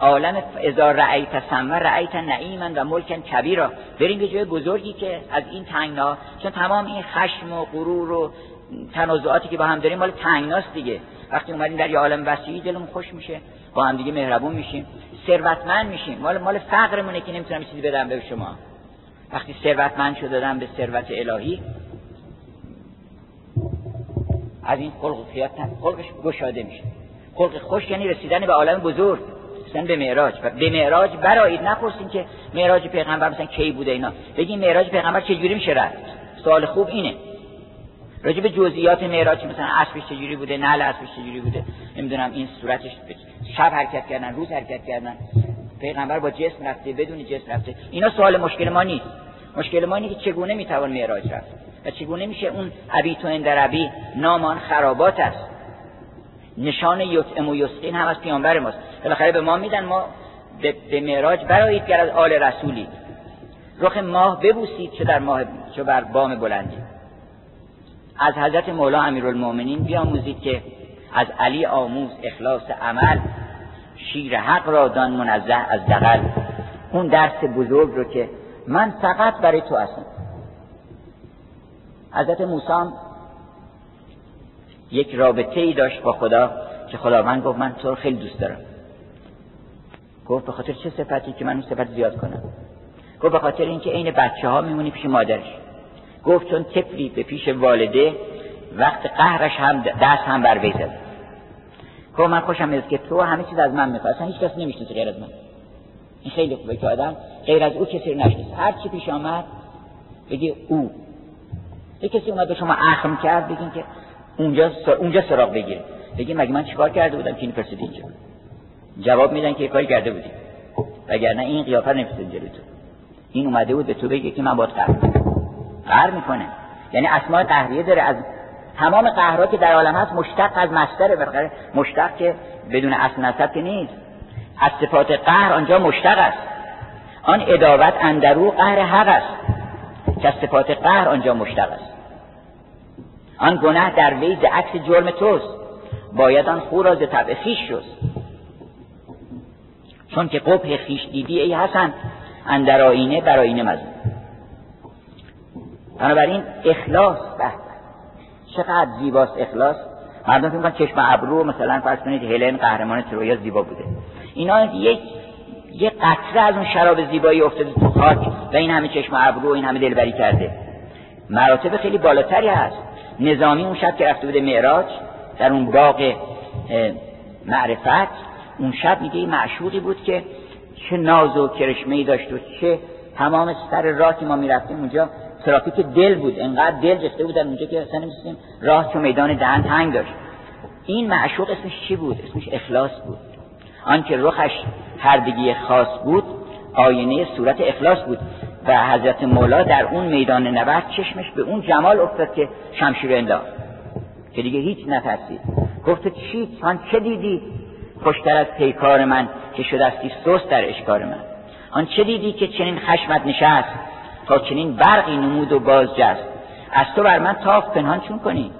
عالم ازا رأیت سمه رأیت نعیمن و ملکن کبیرا. بریم به جای بزرگی که از این تنگنا چون تمام این خشم و غرور و تنازعاتی که با هم داریم مال تنگناست دیگه. وقتی اومدیم در یه عالم وسیعی دلمون خوش میشه با هم دیگه مهربون میشیم. ثروتمند میشیم. مال مال فقرمونه که نمی‌تونم چیزی بدم به شما. وقتی ثروتمند شد دادم به ثروت الهی از این خلق و خلقش گشاده میشه. خلق خوش یعنی رسیدن به عالم بزرگ. رسیدن به معراج. به معراج برایید. نپرسین که معراج پیغمبر مثلا کی بوده اینا. بگین معراج پیغمبر چه جوری میشه رفت؟ سوال خوب اینه. راجع به جزئیات معراج مثلا اسبش چجوری بوده نعل اسبش چجوری بوده نمی‌دونم این صورتش شب حرکت کردن روز حرکت کردن. پیغمبر با جسم رفته بدون جسم رفته. اینا سوال مشکل ما نیست. مشکل ما اینه که چگونه می‌توان معراج رفت؟ و چگونه میشه اون ابی تو عبی نامان خرابات است؟ نشان یطعم و یسقین هم از پیامبر ماست. بالاخره به ما میدن ما به معراج برایید گر از آل رسولی. رخ ماه ببوسید چه در ماه چه بر بام بلندی. از حضرت مولا امیرالمومنین بیاموزید که از علی آموز اخلاص عمل شیر حق را دان منزه از دقل اون درس بزرگ رو که من فقط برای تو هستم. حضرت موسی یک رابطه ای داشت با خدا که خداوند گفت من تو رو خیلی دوست دارم. گفت به خاطر چه صفتی که من اون صفت زیاد کنم؟ گفت به خاطر اینکه عین بچه ها میمونی پیش مادرش. گفت چون تفلی به پیش والده وقت قهرش هم دست هم بر وی زد. گفت من خوشم میاد که تو همه چیز از من می‌خواد اصلا هیچ کس نمی‌شناسه غیر از من. این خیلی خوبه که آدم غیر از او کسی رو هر چی پیش آمد بگی او. یه کسی اومد به شما اخم کرد بگین که اونجا اونجا سراغ بگیره بگین مگه من چیکار کرده بودم؟ که این پرسید اینجا؟ جواب میدن که کاری کرده بودی. وگرنه این قیافه نمیشه جلو تو. این اومده بود به تو بگه که من باید قهر قهر می‌کنه. یعنی اسماء قهریه داره. از تمام قهرها که در عالم هست مشتق از مصدر برقره مشتق که بدون اصل نسب که نیست. از صفات قهر آنجا مشتق است. آن ادابت اندرو قهر حق است. که از صفات قهر آنجا مشتق است. آن گناه در وی عکس جرم توست. باید آن خو را ز طبع خیش شست چون که قبح خیش دیدی ای حسن اندر آینه بر آینه مزن. بنابراین اخلاص به چقدر زیباست اخلاص. مردم فکر چشم ابرو مثلا فرض کنید هلن قهرمان ترویا زیبا بوده. اینا یک یه قطره از اون شراب زیبایی افتاده تو خاک و این همه چشم ابرو این همه دلبری کرده. مراتب خیلی بالاتری هست. نظامی اون شب که رفته بوده معراج در اون باغ معرفت اون شب میگه معشوقی بود که چه ناز و کرشمه ای داشت و چه تمام سر راه که ما می‌رفتیم اونجا. ترافیک دل بود انقدر دل جسته بود در اونجا که اصلا نمیستیم راه که میدان دهن تنگ داشت. این معشوق اسمش چی بود؟ اسمش اخلاص بود. آنکه رخش هردگی خاص بود آینه صورت اخلاص بود. و حضرت مولا در اون میدان نبرد چشمش به اون جمال افتاد که شمشیر انداخت. که دیگه هیچ نفسید گفت چی؟ آن چه دیدی؟ خوشتر از پیکار من که شدستی سوست در اشکار من. آن چه دیدی که چنین خشمت نشست؟ تا چنین برقی نمود و باز جست از تو بر من تاف پنهان چون کنی؟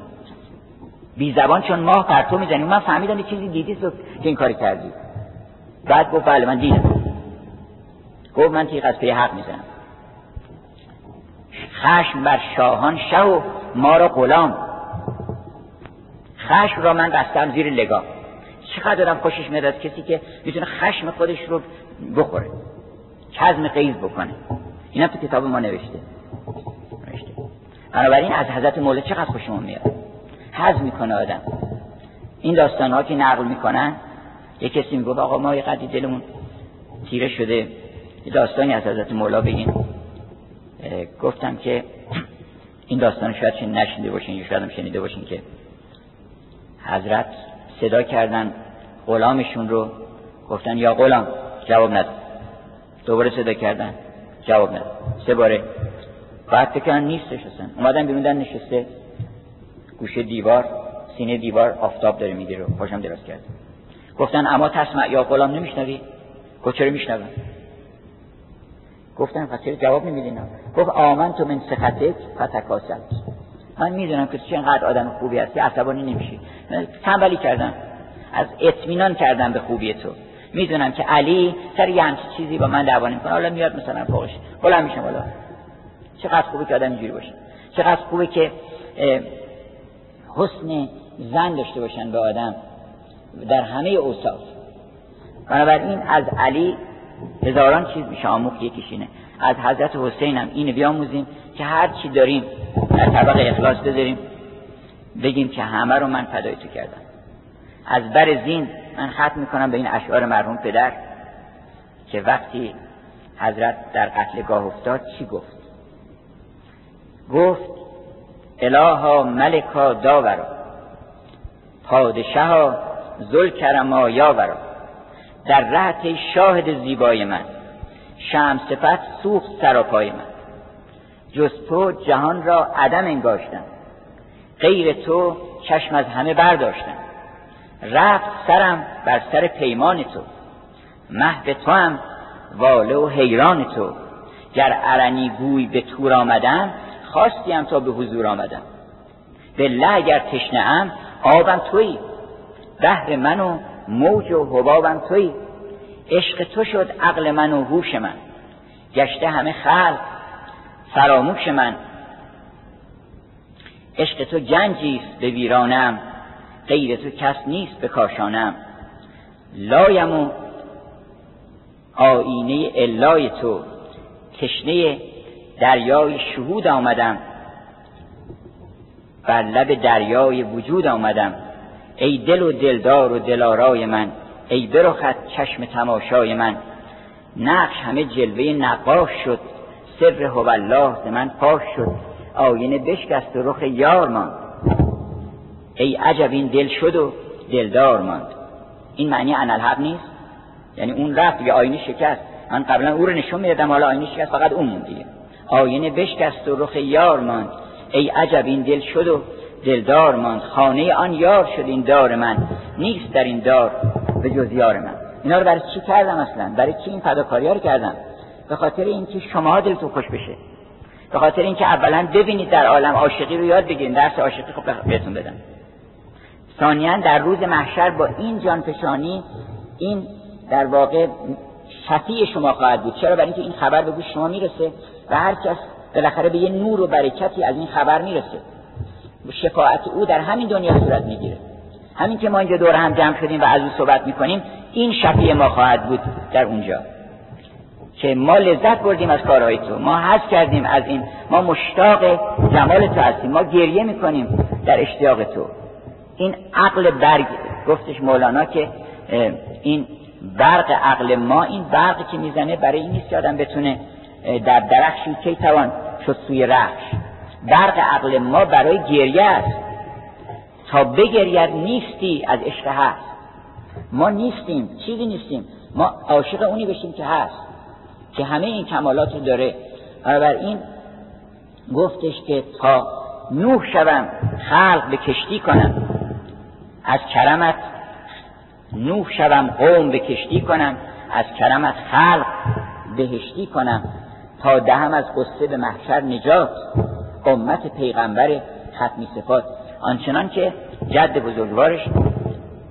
بی زبان چون ماه پر تو می‌زنی. من فهمیدم یه چیزی دیدی که این کاری کردی. بعد گفت بله من دیدم. گفت من تیغ از پی حق می‌زنم. خشم بر شاهان شه و ما را غلام. خشم را من بستم زیر لگام چقدر دارم خوشش میاد کسی که می‌تونه خشم خودش رو بخوره کزم قیز بکنه. این تو کتاب ما نوشته. نوشته. بنابراین از حضرت مولا چقدر خوشمون میاد. حز می‌کنه آدم. این داستان ها که نقل می‌کنن یه کسی می‌گفت آقا ما یه قدی دلمون تیره شده. داستانی از حضرت مولا بگیم. گفتم که این داستان شاید چین نشنیده باشین یا شاید هم شنیده باشین که حضرت صدا کردن غلامشون رو گفتن یا غلام جواب نداد دوباره صدا کردن جواب نداد سه باره. بعد فکر نیستش اصلا. اومدن بیرون نشسته. گوشه دیوار سینه دیوار آفتاب داره می‌گیره خوشم دراز کرد گفتن اما تسمع یا غلام نمیشنوی؟ گفت چرا میشنوم؟ گفتن پس جواب نمیدین؟ گفت آمن تو من سختک فتکاسل من می‌دونم که چه انقدر آدم خوبی هستی عصبانی نمیشی. تنبلی کردم. از اطمینان کردم به خوبی تو. می‌دونم که علی سر یه همچی چیزی با من دعوا کنه حالا میاد مثلا فوقش. بلند میشم حالا چقدر خوبه که آدم اینجوری باشه. چقدر خوبه که حسن زن داشته باشن به آدم در همه اوصاف. بنابراین از علی هزاران چیز میشه آموخت یکیشینه از حضرت حسین هم اینو بیاموزیم که هر چی داریم در طبق اخلاص بذاریم. بگیم که همه رو من فدای تو کردم. از بر زین من ختم می‌کنم به این اشعار مرحوم پدر که وقتی حضرت در قتلگاه افتاد چی گفت؟ گفت الها ملکا داورا پادشاها زل کرما یاورا. در رهت شاهد زیبای من. شم صفت سوخت سراپای من. جز تو جهان را عدم انگاشتم. غیر تو چشم از همه برداشتم. رفت سرم بر سر پیمان تو. مهد تو هم واله و حیران تو. گر ارنی گوی به تور آمدم خواستیم تا به حضور آمدم. بالله اگر تشنه ام آبم تویی. بهر من و موج و حبابم توی. عشق تو شد عقل من و هوش من. گشته همه خلق فراموش من. عشق تو گنجیست به ویرانم غیر تو کس نیست به کاشانم. لایم و آینه الای تو تشنه دریای شهود آمدم. بر لب دریای وجود آمدم. ای دل و دلدار و دلارای من ای برخت چشم تماشای من. نقش همه جلوه نقاش شد سر هو الله ز من پاش شد. آینه بشکست و رخ یار ماند. ای عجب این دل شد و دلدار ماند. این معنی انالحق نیست؟ یعنی اون رفت یه آینه شکست. من قبلا او رو نشون می‌دادم حالا آینه شکست فقط اون موند دیگه. آینه بشکست و رخ یار ماند. ای عجب این دل شد و دلدار ماند. خانه آن یار شد این دار من. نیست در این دار به جز یار من. اینا رو برای چی کردم اصلا؟ برای چی این فداکاری رو کردم؟ به خاطر اینکه شما دلتون خوش بشه. به خاطر اینکه اولا ببینید در عالم عاشقی رو یاد بگیرید درس عاشقی خب بهتون بدم. ثانیا در روز محشر با این جانفشانی این در واقع شفیع شما خواهد بود. چرا؟ برای اینکه این خبر به گوش شما می‌رسه و هر کس بالاخره به یه نور و برکتی از این خبر می‌رسه. شفاعت او در همین دنیا صورت می‌گیره. همین که ما اینجا دور هم جمع شدیم و از او صحبت می‌کنیم این شفیع ما خواهد بود در اونجا. که ما لذت بردیم از کارهای تو ما حس کردیم از این ما مشتاق جمال تو هستیم ما گریه می‌کنیم در اشتیاق تو. این عقل برگ گفتش مولانا که این برق عقل ما این برقی که می‌زنه برای این نیست که آدم بتونه در درخشی کی توان شد سوی رخش. برق عقل ما برای گریه است. تا بگرید نیستی از عشق هست. ما نیستیم چیزی نیستیم. ما عاشق اونی بشیم که هست که همه این کمالات رو داره. این گفتش که تا نوح شوم خلق به کشتی کنم. از کرمت نوح شوم قوم به کشتی کنم. از کرمت خلق بهشتی کنم. تا دهم از قصه به محشر نجات. امت پیغمبر ختمی صفات. آنچنان که جد بزرگوارش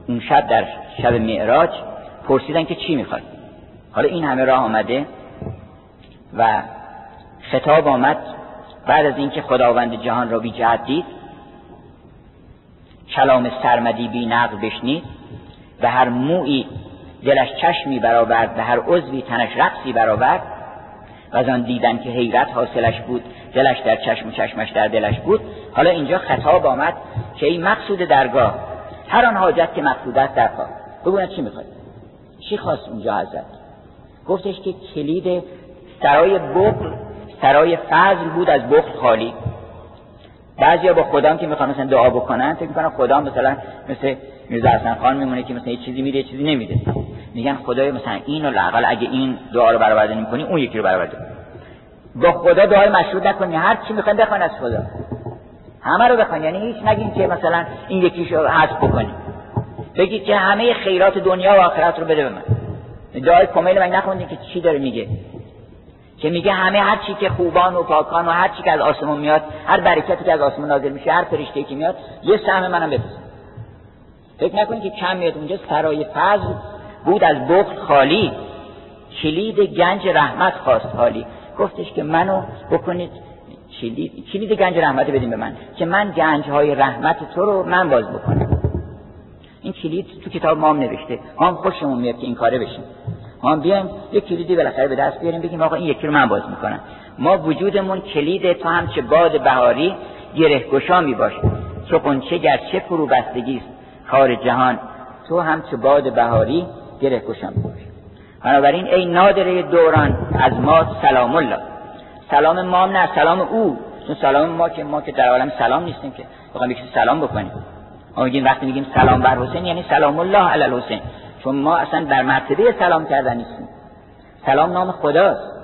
اون شب در شب معراج پرسیدن که چی می‌خواد. حالا این همه راه آمده و خطاب آمد بعد از اینکه خداوند جهان را بی جهت دید کلام سرمدی بی نقل بشنید و هر موی دلش چشمی برآورد و هر عضوی تنش رقصی برآورد و از آن دیدن که حیرت حاصلش بود دلش در چشم و چشمش در دلش بود. حالا اینجا خطاب آمد که این مقصود درگاه هر آن حاجت که مقصود است درخواه. بگوید چی می‌خواد؟ چی خواست اونجا حضرت؟ گفتش که کلید سرای بخل سرای فضل بود از بخل خالی. بعضیا با خدام که می‌خوان مثلا دعا بکنن فکر می‌کنن خدا مثلا مثل میرزا حسن خان میمونه که مثلا یه چیزی میده چیزی نمیده. میگن خدای مثلا اینو لاقل اگه این دعا رو برآورده نمی‌کنی اون یکی رو برآورده با خدا دعای مشروط نکنی. هر چی می‌خوان بخوان از خدا. همه رو بخوان یعنی هیچ نگین که مثلا این یکیشو حذف بکنی. بگید که همه خیرات دنیا و آخرت رو بده به من. دعای کمیل من نخوندی که چی داره میگه. که میگه همه هر چی که خوبان و پاکان و هر چی که از آسمون میاد هر برکتی که از آسمون نازل میشه هر فرشته که میاد یه سهم منم بفرست. فکر نکنید که کم میاد اونجا سرای فضل بود از بخل خالی. کلید گنج رحمت خواست حالی گفتش که منو بکنید کلید کلید گنج رحمت بدیم به من. که من گنج های رحمت تو رو من باز بکنم. این کلید تو کتاب ما هم نوشته. ما هم خوشمون میاد که این کاره بشیم ما بیایم یک کلیدی بالاخره به دست بیاریم بگیم آقا این یکی رو من باز می‌کنم. ما وجودمون کلید تو هم چه باد بهاری گره گشا می باش چه قنچه گرچه فرو بستگی کار جهان تو هم چه باد بهاری گره گشا می باش بنابراین ای نادره دوران از ما سلام الله. سلام ما نه سلام او. چون سلام ما که ما که در عالم سلام نیستیم که. بخوام یکی سلام بکنیم. ما میگیم وقتی میگیم سلام بر حسین یعنی سلام الله علی الحسین. چون ما اصلا در مرتبه سلام کردن نیستیم. سلام نام خداست.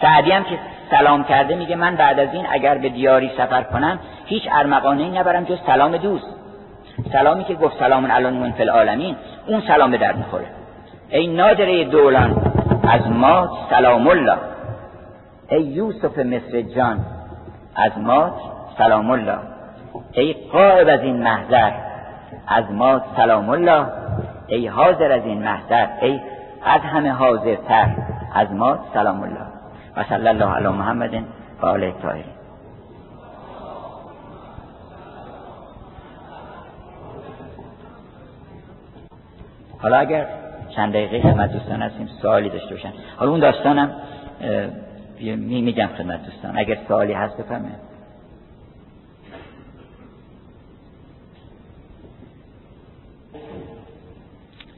سعدی هم که سلام کرده میگه من بعد از این اگر به دیاری سفر کنم هیچ ارمغانه نبرم جز سلام دوست. سلامی که گفت سلام الان من فی العالمین اون سلام به در می‌خوره. ای نادره دولان از ما سلام الله. ای یوسف مصر جان از ما سلام الله. ای قائب از این محضر از ما سلام الله. ای حاضر از این محضر ای از همه حاضرتر از ما سلام الله. و صلی الله علی محمد و آله الطاهرین حالا اگر چند دقیقه خدمت دوستان هستیم سوالی داشته باشن. حالا اون داستانم می میگم خدمت دوستان. اگر سوالی هست بفرمایید.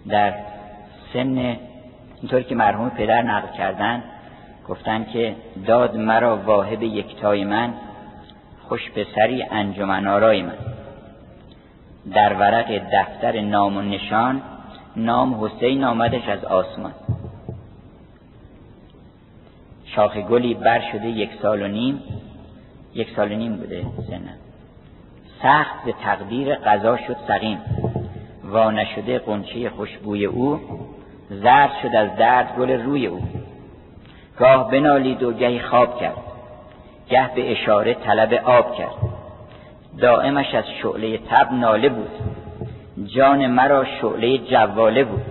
در سن اینطوری که مرحوم پدر نقل کردن گفتن که داد مرا واهب یکتای من خوش به سری انجمن من. در ورق دفتر نام و نشان نام حسین آمدش از آسمان. شاخ گلی بر شده یک سال و نیم یک سال و نیم بوده سنم. سخت به تقدیر قضا شد سقیم. وا نشده قنچه خوشبوی او زرد شد از درد گل روی او. گاه بنالید و گهی خواب کرد. گه به اشاره طلب آب کرد. دائمش از شعله تب ناله بود. جان مرا شعله جواله بود.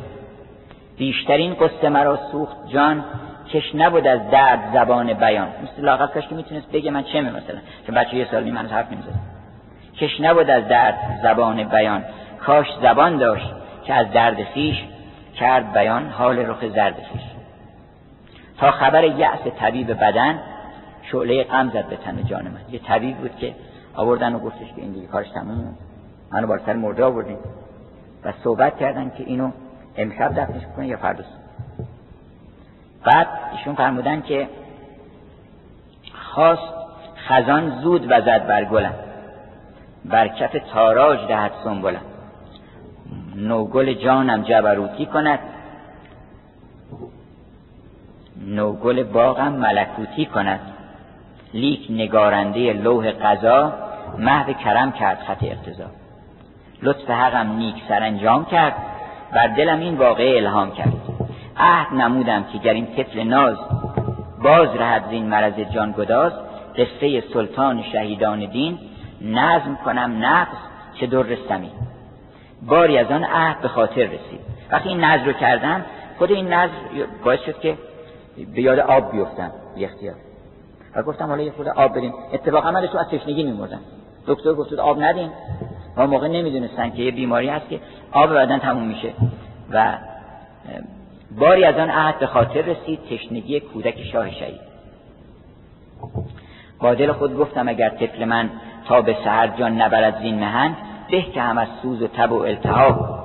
بیشترین قصه مرا سوخت جان کش نبود از درد زبان بیان. مثل لاغت کاش که می‌تونست بگه من چه مثلا چون بچه یه سالی من حرف نمی‌زد. کش نبود از درد زبان بیان. کاش زبان داشت که از درد خیش کرد بیان حال رخ زرد خیش تا خبر یأس طبیب بدن شعله غم زد به تن جان من. یه طبیب بود که آوردن و گفتش که این دیگه کارش تموم منو بار سر مرده آوردیم و صحبت کردن که اینو امشب دفنش کنه یا فردا بعد ایشون فرمودن که خواست خزان زود وزد بر گلم. بر کف تاراج دهد سنبلم. نوگل جانم جبروتی کند. نوگل باغم ملکوتی کند. لیک نگارنده لوح قضا محو کرم کرد خط اقتضا. لطف حقم نیک سرانجام کرد. بر دلم این واقعه الهام کرد. عهد نمودم که گر این طفل ناز باز رهد زین مرض جان گداز قصه سلطان شهیدان دین نظم کنم نفس چه در باری از آن عهد به خاطر رسید. وقتی این نظر رو کردم خود این نظر باعث شد که به یاد آب بیفتم بی اختیار. و گفتم حالا یه خود آب بریم اتفاقا من تو از تشنگی میمردم. دکتر گفت آب ندیم. و موقع نمی‌دونستن که یه بیماری هست که آب بدن تموم میشه. و باری از آن عهد به خاطر رسید تشنگی کودک شاه شهید. با دل خود گفتم اگر طفل من تا به سهر جان نبرد زین مهن به که هم از سوز و تب و التهاب.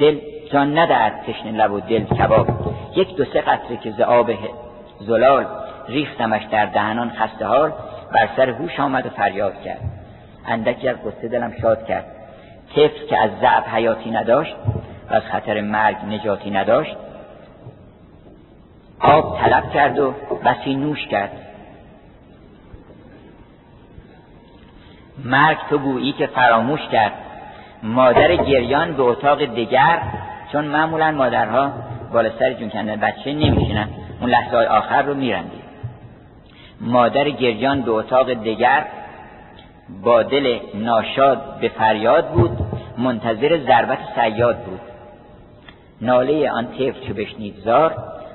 دل جان ندهد تشنه لب و دل کباب. یک دو سه قطره که ز آب زلال ریختمش در دهنان خسته حال بر سر هوش آمد و فریاد کرد. اندکی از قصه دلم شاد کرد. طفل که از ضعف حیاتی نداشت و از خطر مرگ نجاتی نداشت آب طلب کرد و بسی نوش کرد. مرگ تو گویی که فراموش کرد. مادر گریان به اتاق دیگر چون معمولا مادرها بالا سر جون کندن بچه نمیشینن اون لحظه های آخر رو میرندی. مادر گریان به اتاق دیگر با دل ناشاد به فریاد بود منتظر ضربت سیاد بود. ناله آن طفل چو بشنید زار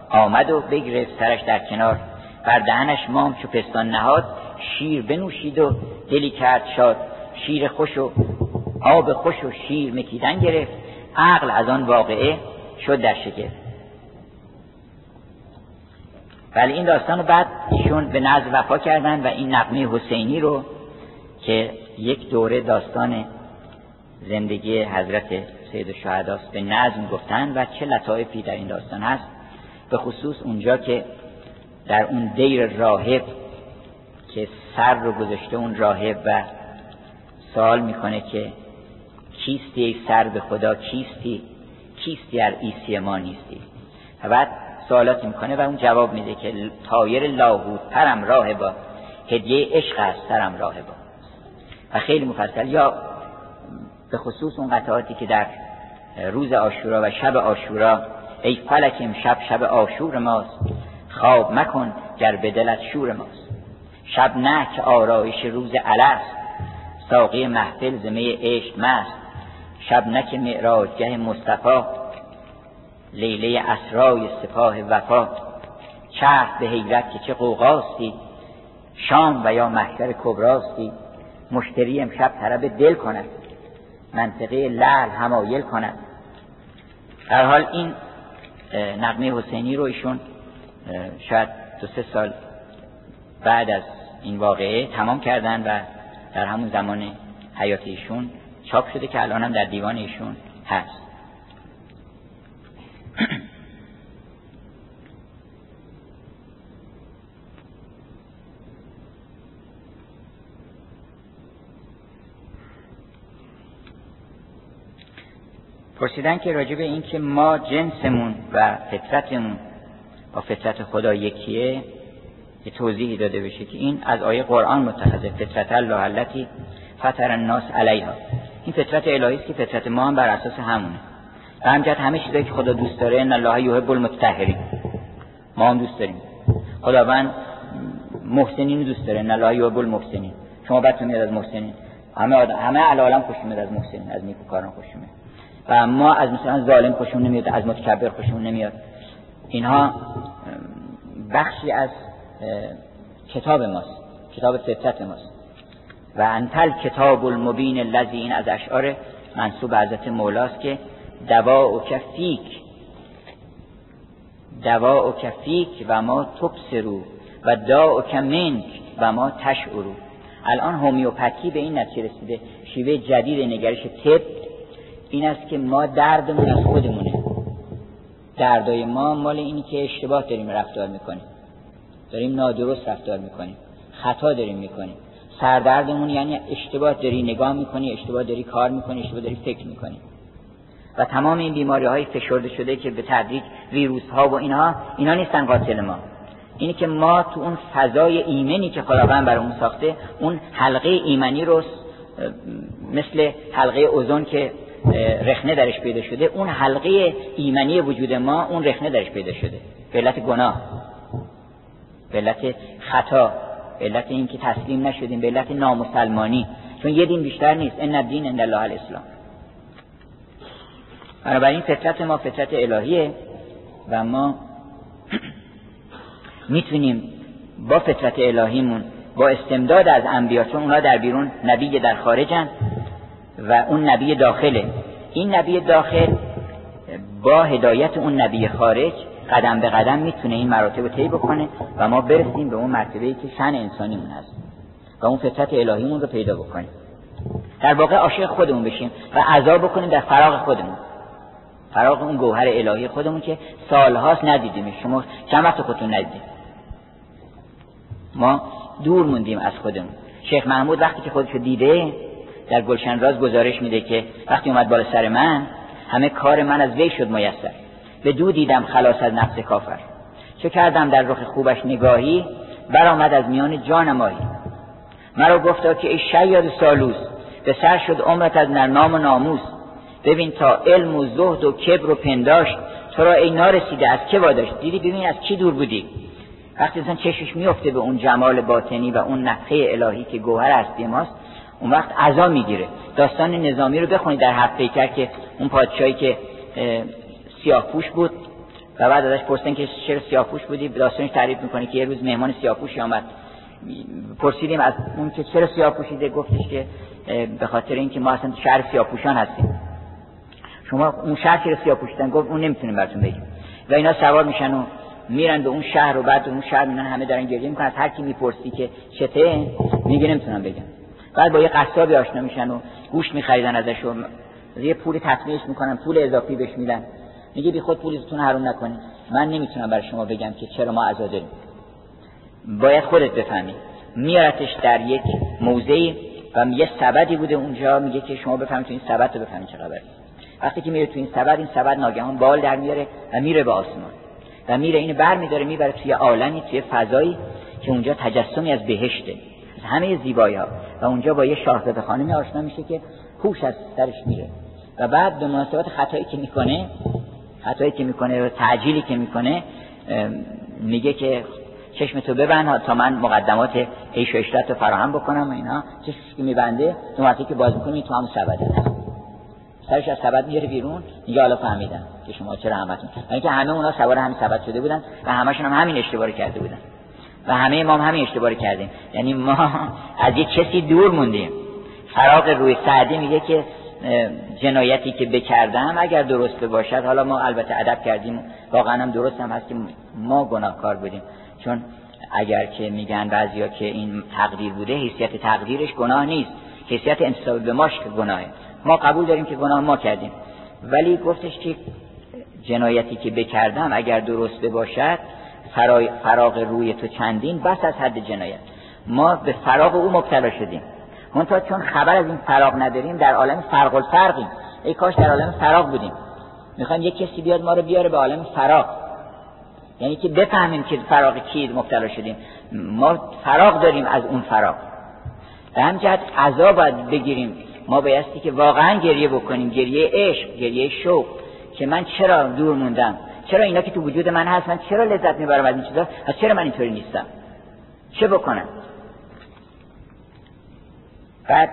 آمد و بگرفت سرش در کنار. بر دهنش مام چو پستان نهاد شیر بنوشید و دلی کرد شاد شیر خوش و آب خوش و شیر مکیدن گرفت. عقل از آن واقعه شد در شگفت. ولی این داستان رو بعد ایشون به نزد وفا کردن و این نقمه حسینی رو که یک دوره داستان زندگی حضرت سید شهداست به نظم گفتن و چه لطایفی در این داستان هست. به خصوص اونجا که در اون دیر راهب که سر رو گذاشته اون راهب و سوال می‌کنه که کیستی ای سر به خدا؟ کیستی؟ کیستی ار عیسی ما نیستی؟ و بعد سوالات می‌کنه و اون جواب میده که طایر لاهوت پرم راهبا. هدیه عشق است سرم راهبا. و خیلی مفصل. یا به خصوص اون قطعاتی که در روز آشورا و شب آشورا ای فلک امشب شب آشور ماست. خواب مکن گر به دلت شور ماست. شب نه که آرایش روز الست ساقی محفل زمه عشق مست. شبنک معراجگه مصطفی لیله اسرای سپاه وفا. چرخ به حیرت که چه قوقاستی شام و یا محشر کبراستی. مشتری امشب طرب دل کند منطقه لعل همایل کند. در حال این نقمه حسینی رو ایشون شاید دو سه سال بعد از این واقعه تمام کردن و در همون زمان حیات ایشون چاپ شده که الان هم در دیوان ایشون هست. پرسیدن که راجع به این که ما جنسمون و فطرتمون با فطرت خدا یکیه یه توضیحی داده بشه که این از آیه قرآن متخذه فطرت الله التي فطر الناس علیها. این فطرت الهی است که فطرت ما هم بر اساس همونه. و همجد همه چیزایی که خدا دوست داره ان الله یحب المتطهرین. ما هم دوست داریم. خداوند محسنین دوست داره ان الله یحب المحسنین. شما بدتون میاد از محسنین همه آدم همه العالم خوش میاد از محسنین از نیکوکاران خوش میاد. و ما از مثلا ظالم خوشمون نمیاد از متکبر خوشمون نمیاد. اینها بخشی از کتاب ماست کتاب فطرت ماست. و انتل کتاب المبین الذی این از اشعار منصوب حضرت مولاست که دوا و کفیک دوا و کفیک و ما تبصرو و دا و کمنک و ما تشعرو. الان هومیوپاتی به این نتیجه رسیده شیوه جدید نگرش طب این است که ما دردمون از خودمونه. دردای ما مال اینی که اشتباه داریم رفتار می‌کنیم. داریم نادرست رفتار می‌کنیم. خطا داریم می‌کنیم. سردردمون یعنی اشتباه داری نگاه می‌کنی اشتباه داری کار می‌کنی اشتباه داری فکر می‌کنی. و تمام این بیماری های فشرده شده که به تدریج ویروس ها و اینها اینا نیستن قاتل ما. اینی که ما تو اون فضای ایمنی که خداوند برامون ساخته اون حلقه ایمنی رو مثل حلقه اوزون که رخنه درش پیدا شده اون حلقه ایمنی وجود ما اون رخنه درش پیدا شده. به علت گناه. به علت خطا به علت اینکه تسلیم نشدیم به علت نامسلمانی. چون یه دین بیشتر نیست. ان الدین عند الله الاسلام. بنابراین فطرت ما فطرت الهیه و ما *clears throat* می‌تونیم با فطرت الهیمون با استمداد از انبیا چون اونا در بیرون نبی در خارجن و اون نبی داخله. این نبی داخل با هدایت اون نبی خارج قدم به قدم می‌تونه این مراتب رو طی بکنه و ما برسیم به اون مرتبه که شن انسانیمون هست و اون فطرت الهیمون رو پیدا بکنیم. در واقع عاشق خودمون بشیم و عذاب بکنیم در فراغ خودمون. فراغ اون گوهر الهی خودمون که سالهاست ندیدیم. شما چند وقت خودتون ندیدیم ما دور موندیم از خودمون. شیخ محمود وقتی که خودشو دیده در گلشن راز گزارش میده که وقتی اومد بالا سر من همه کار من از وی شد میسر. به دو دیدم خلاص از نفس کافر. چه کردم در رخ خوبش نگاهی؟ برآمد از میان جان ماهی مرا گفتا که ای شیاد سالوس به سر شد عمرت از نام و ناموس. ببین تا علم و زهد و کبر و پنداشت تو را ای نارسیده از که واداشت دیدی ببین از کی دور بودی؟ وقتی اصلا چشش میفته به اون جمال باطنی و اون نفخه الهی که گوهر هستی ماست اون وقت عذا می‌گیره. داستان نظامی رو بخونید در هفته که اون پادشاهی که سیاه پوش بود. و بعد ازش پرسیدن که چرا سیاه پوش بودی داستانش تعریف می‌کنه که یه روز مهمان سیاه پوشی آمد. پرسیدیم از اون که چرا سیاه پوشیده گفتش که به خاطر اینکه ما اصلا شهر سیاه پوشان هستیم. شما اون شهر چرا سیاه پوشیدن گفت اون نمی‌تونیم براتون بگیم. و اینا سوار میشن و میرن به اون شهر و بعد اون شهر میرن همه دارن گریه می‌کنن. از هر کی می‌پرسی که چته میگه نمی‌تونم بگم. بعد با یه قصابی آشنا میشن و گوشت میخریدن ازش و یه پول تطمیعش می‌کنن پول اضافی بهش میدن. میگه بی خود پولتون حروم نکنید. من نمی‌تونم برای شما بگم که چرا ما عزا داریم باید خودت بفهمی. میارتش در یک موضعی و یه سبدی بوده اونجا میگه که شما بفهمید تو این سبد رو بفهمید چه خبره وقتی که میره تو این سبد این سبد ناگهان بال در میاره و میره به آسمان. و میره اینو بر میداره می‌بره توی عالمی توی فضایی که اونجا تجسمی از بهشته. همه زیبایی ها و اونجا با یه شاهزاده خانمی آشنا میشه که هوش از سرش میره. و بعد به مناسبت خطایی که می‌کنه خطایی که می‌کنه و تعجیلی که می‌کنه میگه که چشم تو ببند تا من مقدمات عیش و رو فراهم بکنم و اینا. چشمش که میبنده وقتی که باز می‌کنی تو هم سبده سرش از سبد میاره بیرون. میگه حالا فهمیدم که شما چرا همتون اینکه همه اونا سوار همین سبد شده بودن و همشون هم همین اشتباه کرده بودن. و همه ما هم همین اشتباه کردیم. یعنی ما *laughs* از یه کسی دور موندیم. فراغ روی سعدی میگه که جنایتی که بکردم اگر درست باشد حالا ما البته ادب کردیم واقعا هم درست هم هست که ما گناهکار بودیم. چون اگر که میگن بعضیا که این تقدیر بوده حیثیت تقدیرش گناه نیست. حیثیت انتصاب به ماش که گناهه. ما قبول داریم که گناه ما کردیم. ولی گفتش که جنایتی که بکردم اگر درست باشد فراغ روی تو چندین؟ بس از حد جنایت. ما به فراغ او مبتلا شدیم. منتها چون خبر از این فراغ نداریم در عالم فرق الفرقیم. ای کاش در عالم فراغ بودیم. می‌خوایم یک کسی بیاد ما رو بیاره به عالم فراغ. یعنی که بفهمیم که فراغ کی مبتلا شدیم. ما فراغ داریم از اون فراغ. به همجهت عذاب باید بگیریم. ما بایستی که واقعا گریه بکنیم. گریه عشق گریه شوق. که من چرا دور موندم؟ چرا اینا که تو وجود من هست من چرا لذت می‌برم از این چیزا؟ چرا من اینطوری نیستم؟ چه بکنم؟ بعد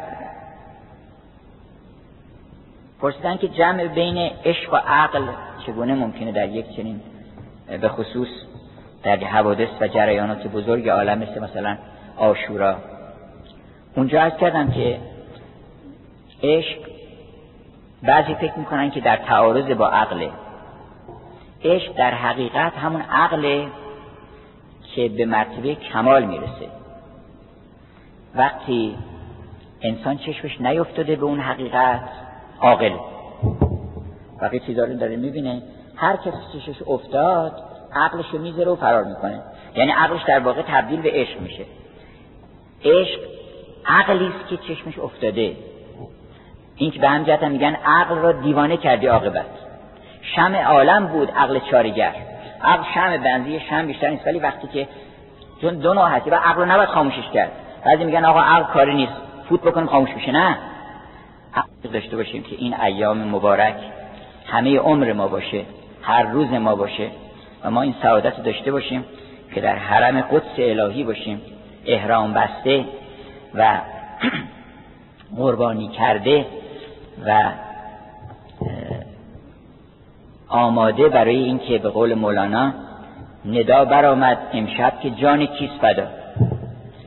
پرسیدن که جمع بین عشق و عقل چگونه ممکنه در یک چنین به خصوص در حوادث و جریانات بزرگ عالم مثل مثلا آشورا. اونجا از کردم که عشق بعضی فکر می‌کنن که در تعارض با عقله. عشق در حقیقت همون عقله که به مرتبه کمال می‌رسه. وقتی انسان چشمش نیفتاده به اون حقیقت عاقل. وقتی چیزا رو داره می‌بینه. هر کسی چشمش افتاد عقلش رو می‌ذاره و فرار می‌کنه. یعنی عقلش در واقع تبدیل به عشق میشه. عشق عقلی است که چشمش افتاده. این که به هم میگن عقل را دیوانه کردی عاقبت. شم عالم بود عقل چارگر. عقل شم بنزی شم بیشتر نیست. ولی وقتی که چون دو نوع هستی و عقل رو نباید خاموشش کرد. بعضی میگن آقا عقل کاری نیست. فوت بکنیم خاموش میشه نه؟ عقل داشته باشیم که این ایام مبارک همه عمر ما باشه هر روز ما باشه و ما این سعادت داشته باشیم که در حرم قدس الهی باشیم احرام بسته و *clears throat* قربانی کرده و آماده برای اینکه به قول مولانا ندا برآمد امشب که جان کیست فدا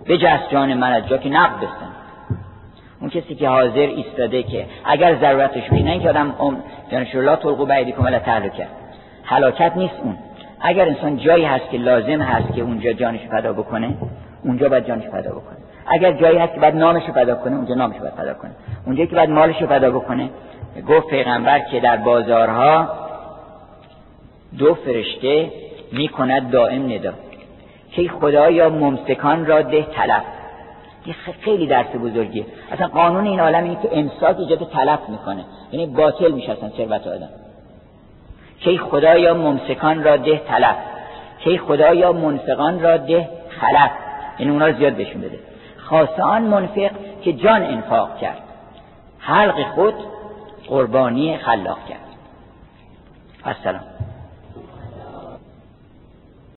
بجست جان من از جا که نقد بستن اون کسی که حاضر ایستاده که اگر ضرورتش بینه اینکه آدم جانش لا تلقو بعدی کمال کرد. حلاکت نیست اون. اگر انسان جایی هست که لازم هست که اونجا جانش فدا بکنه اونجا باید جانش فدا بکنه. اگر جایی هست که باید نامش فدا کنه اونجا نامش باید فدا کنه. اونجا که باید مالش فدا بکنه گفت پیغمبر که در بازارها دو فرشته می کند دائم ندا. که خدایا ممسکان را ده طلب این خیلی درس بزرگیه. اصلا قانون این عالم اینه که امساک ایجاد طلب می‌کنه. یعنی باطل میشه اصلا ثروت آدم. که خدایا ممسکان را ده طلب که خدایا منفقان را ده خلف. یعنی اونا زیاد بهشون بده. خاصه آن منفق که جان انفاق کرد. حلق خود قربانی خلاق کرد. السلام.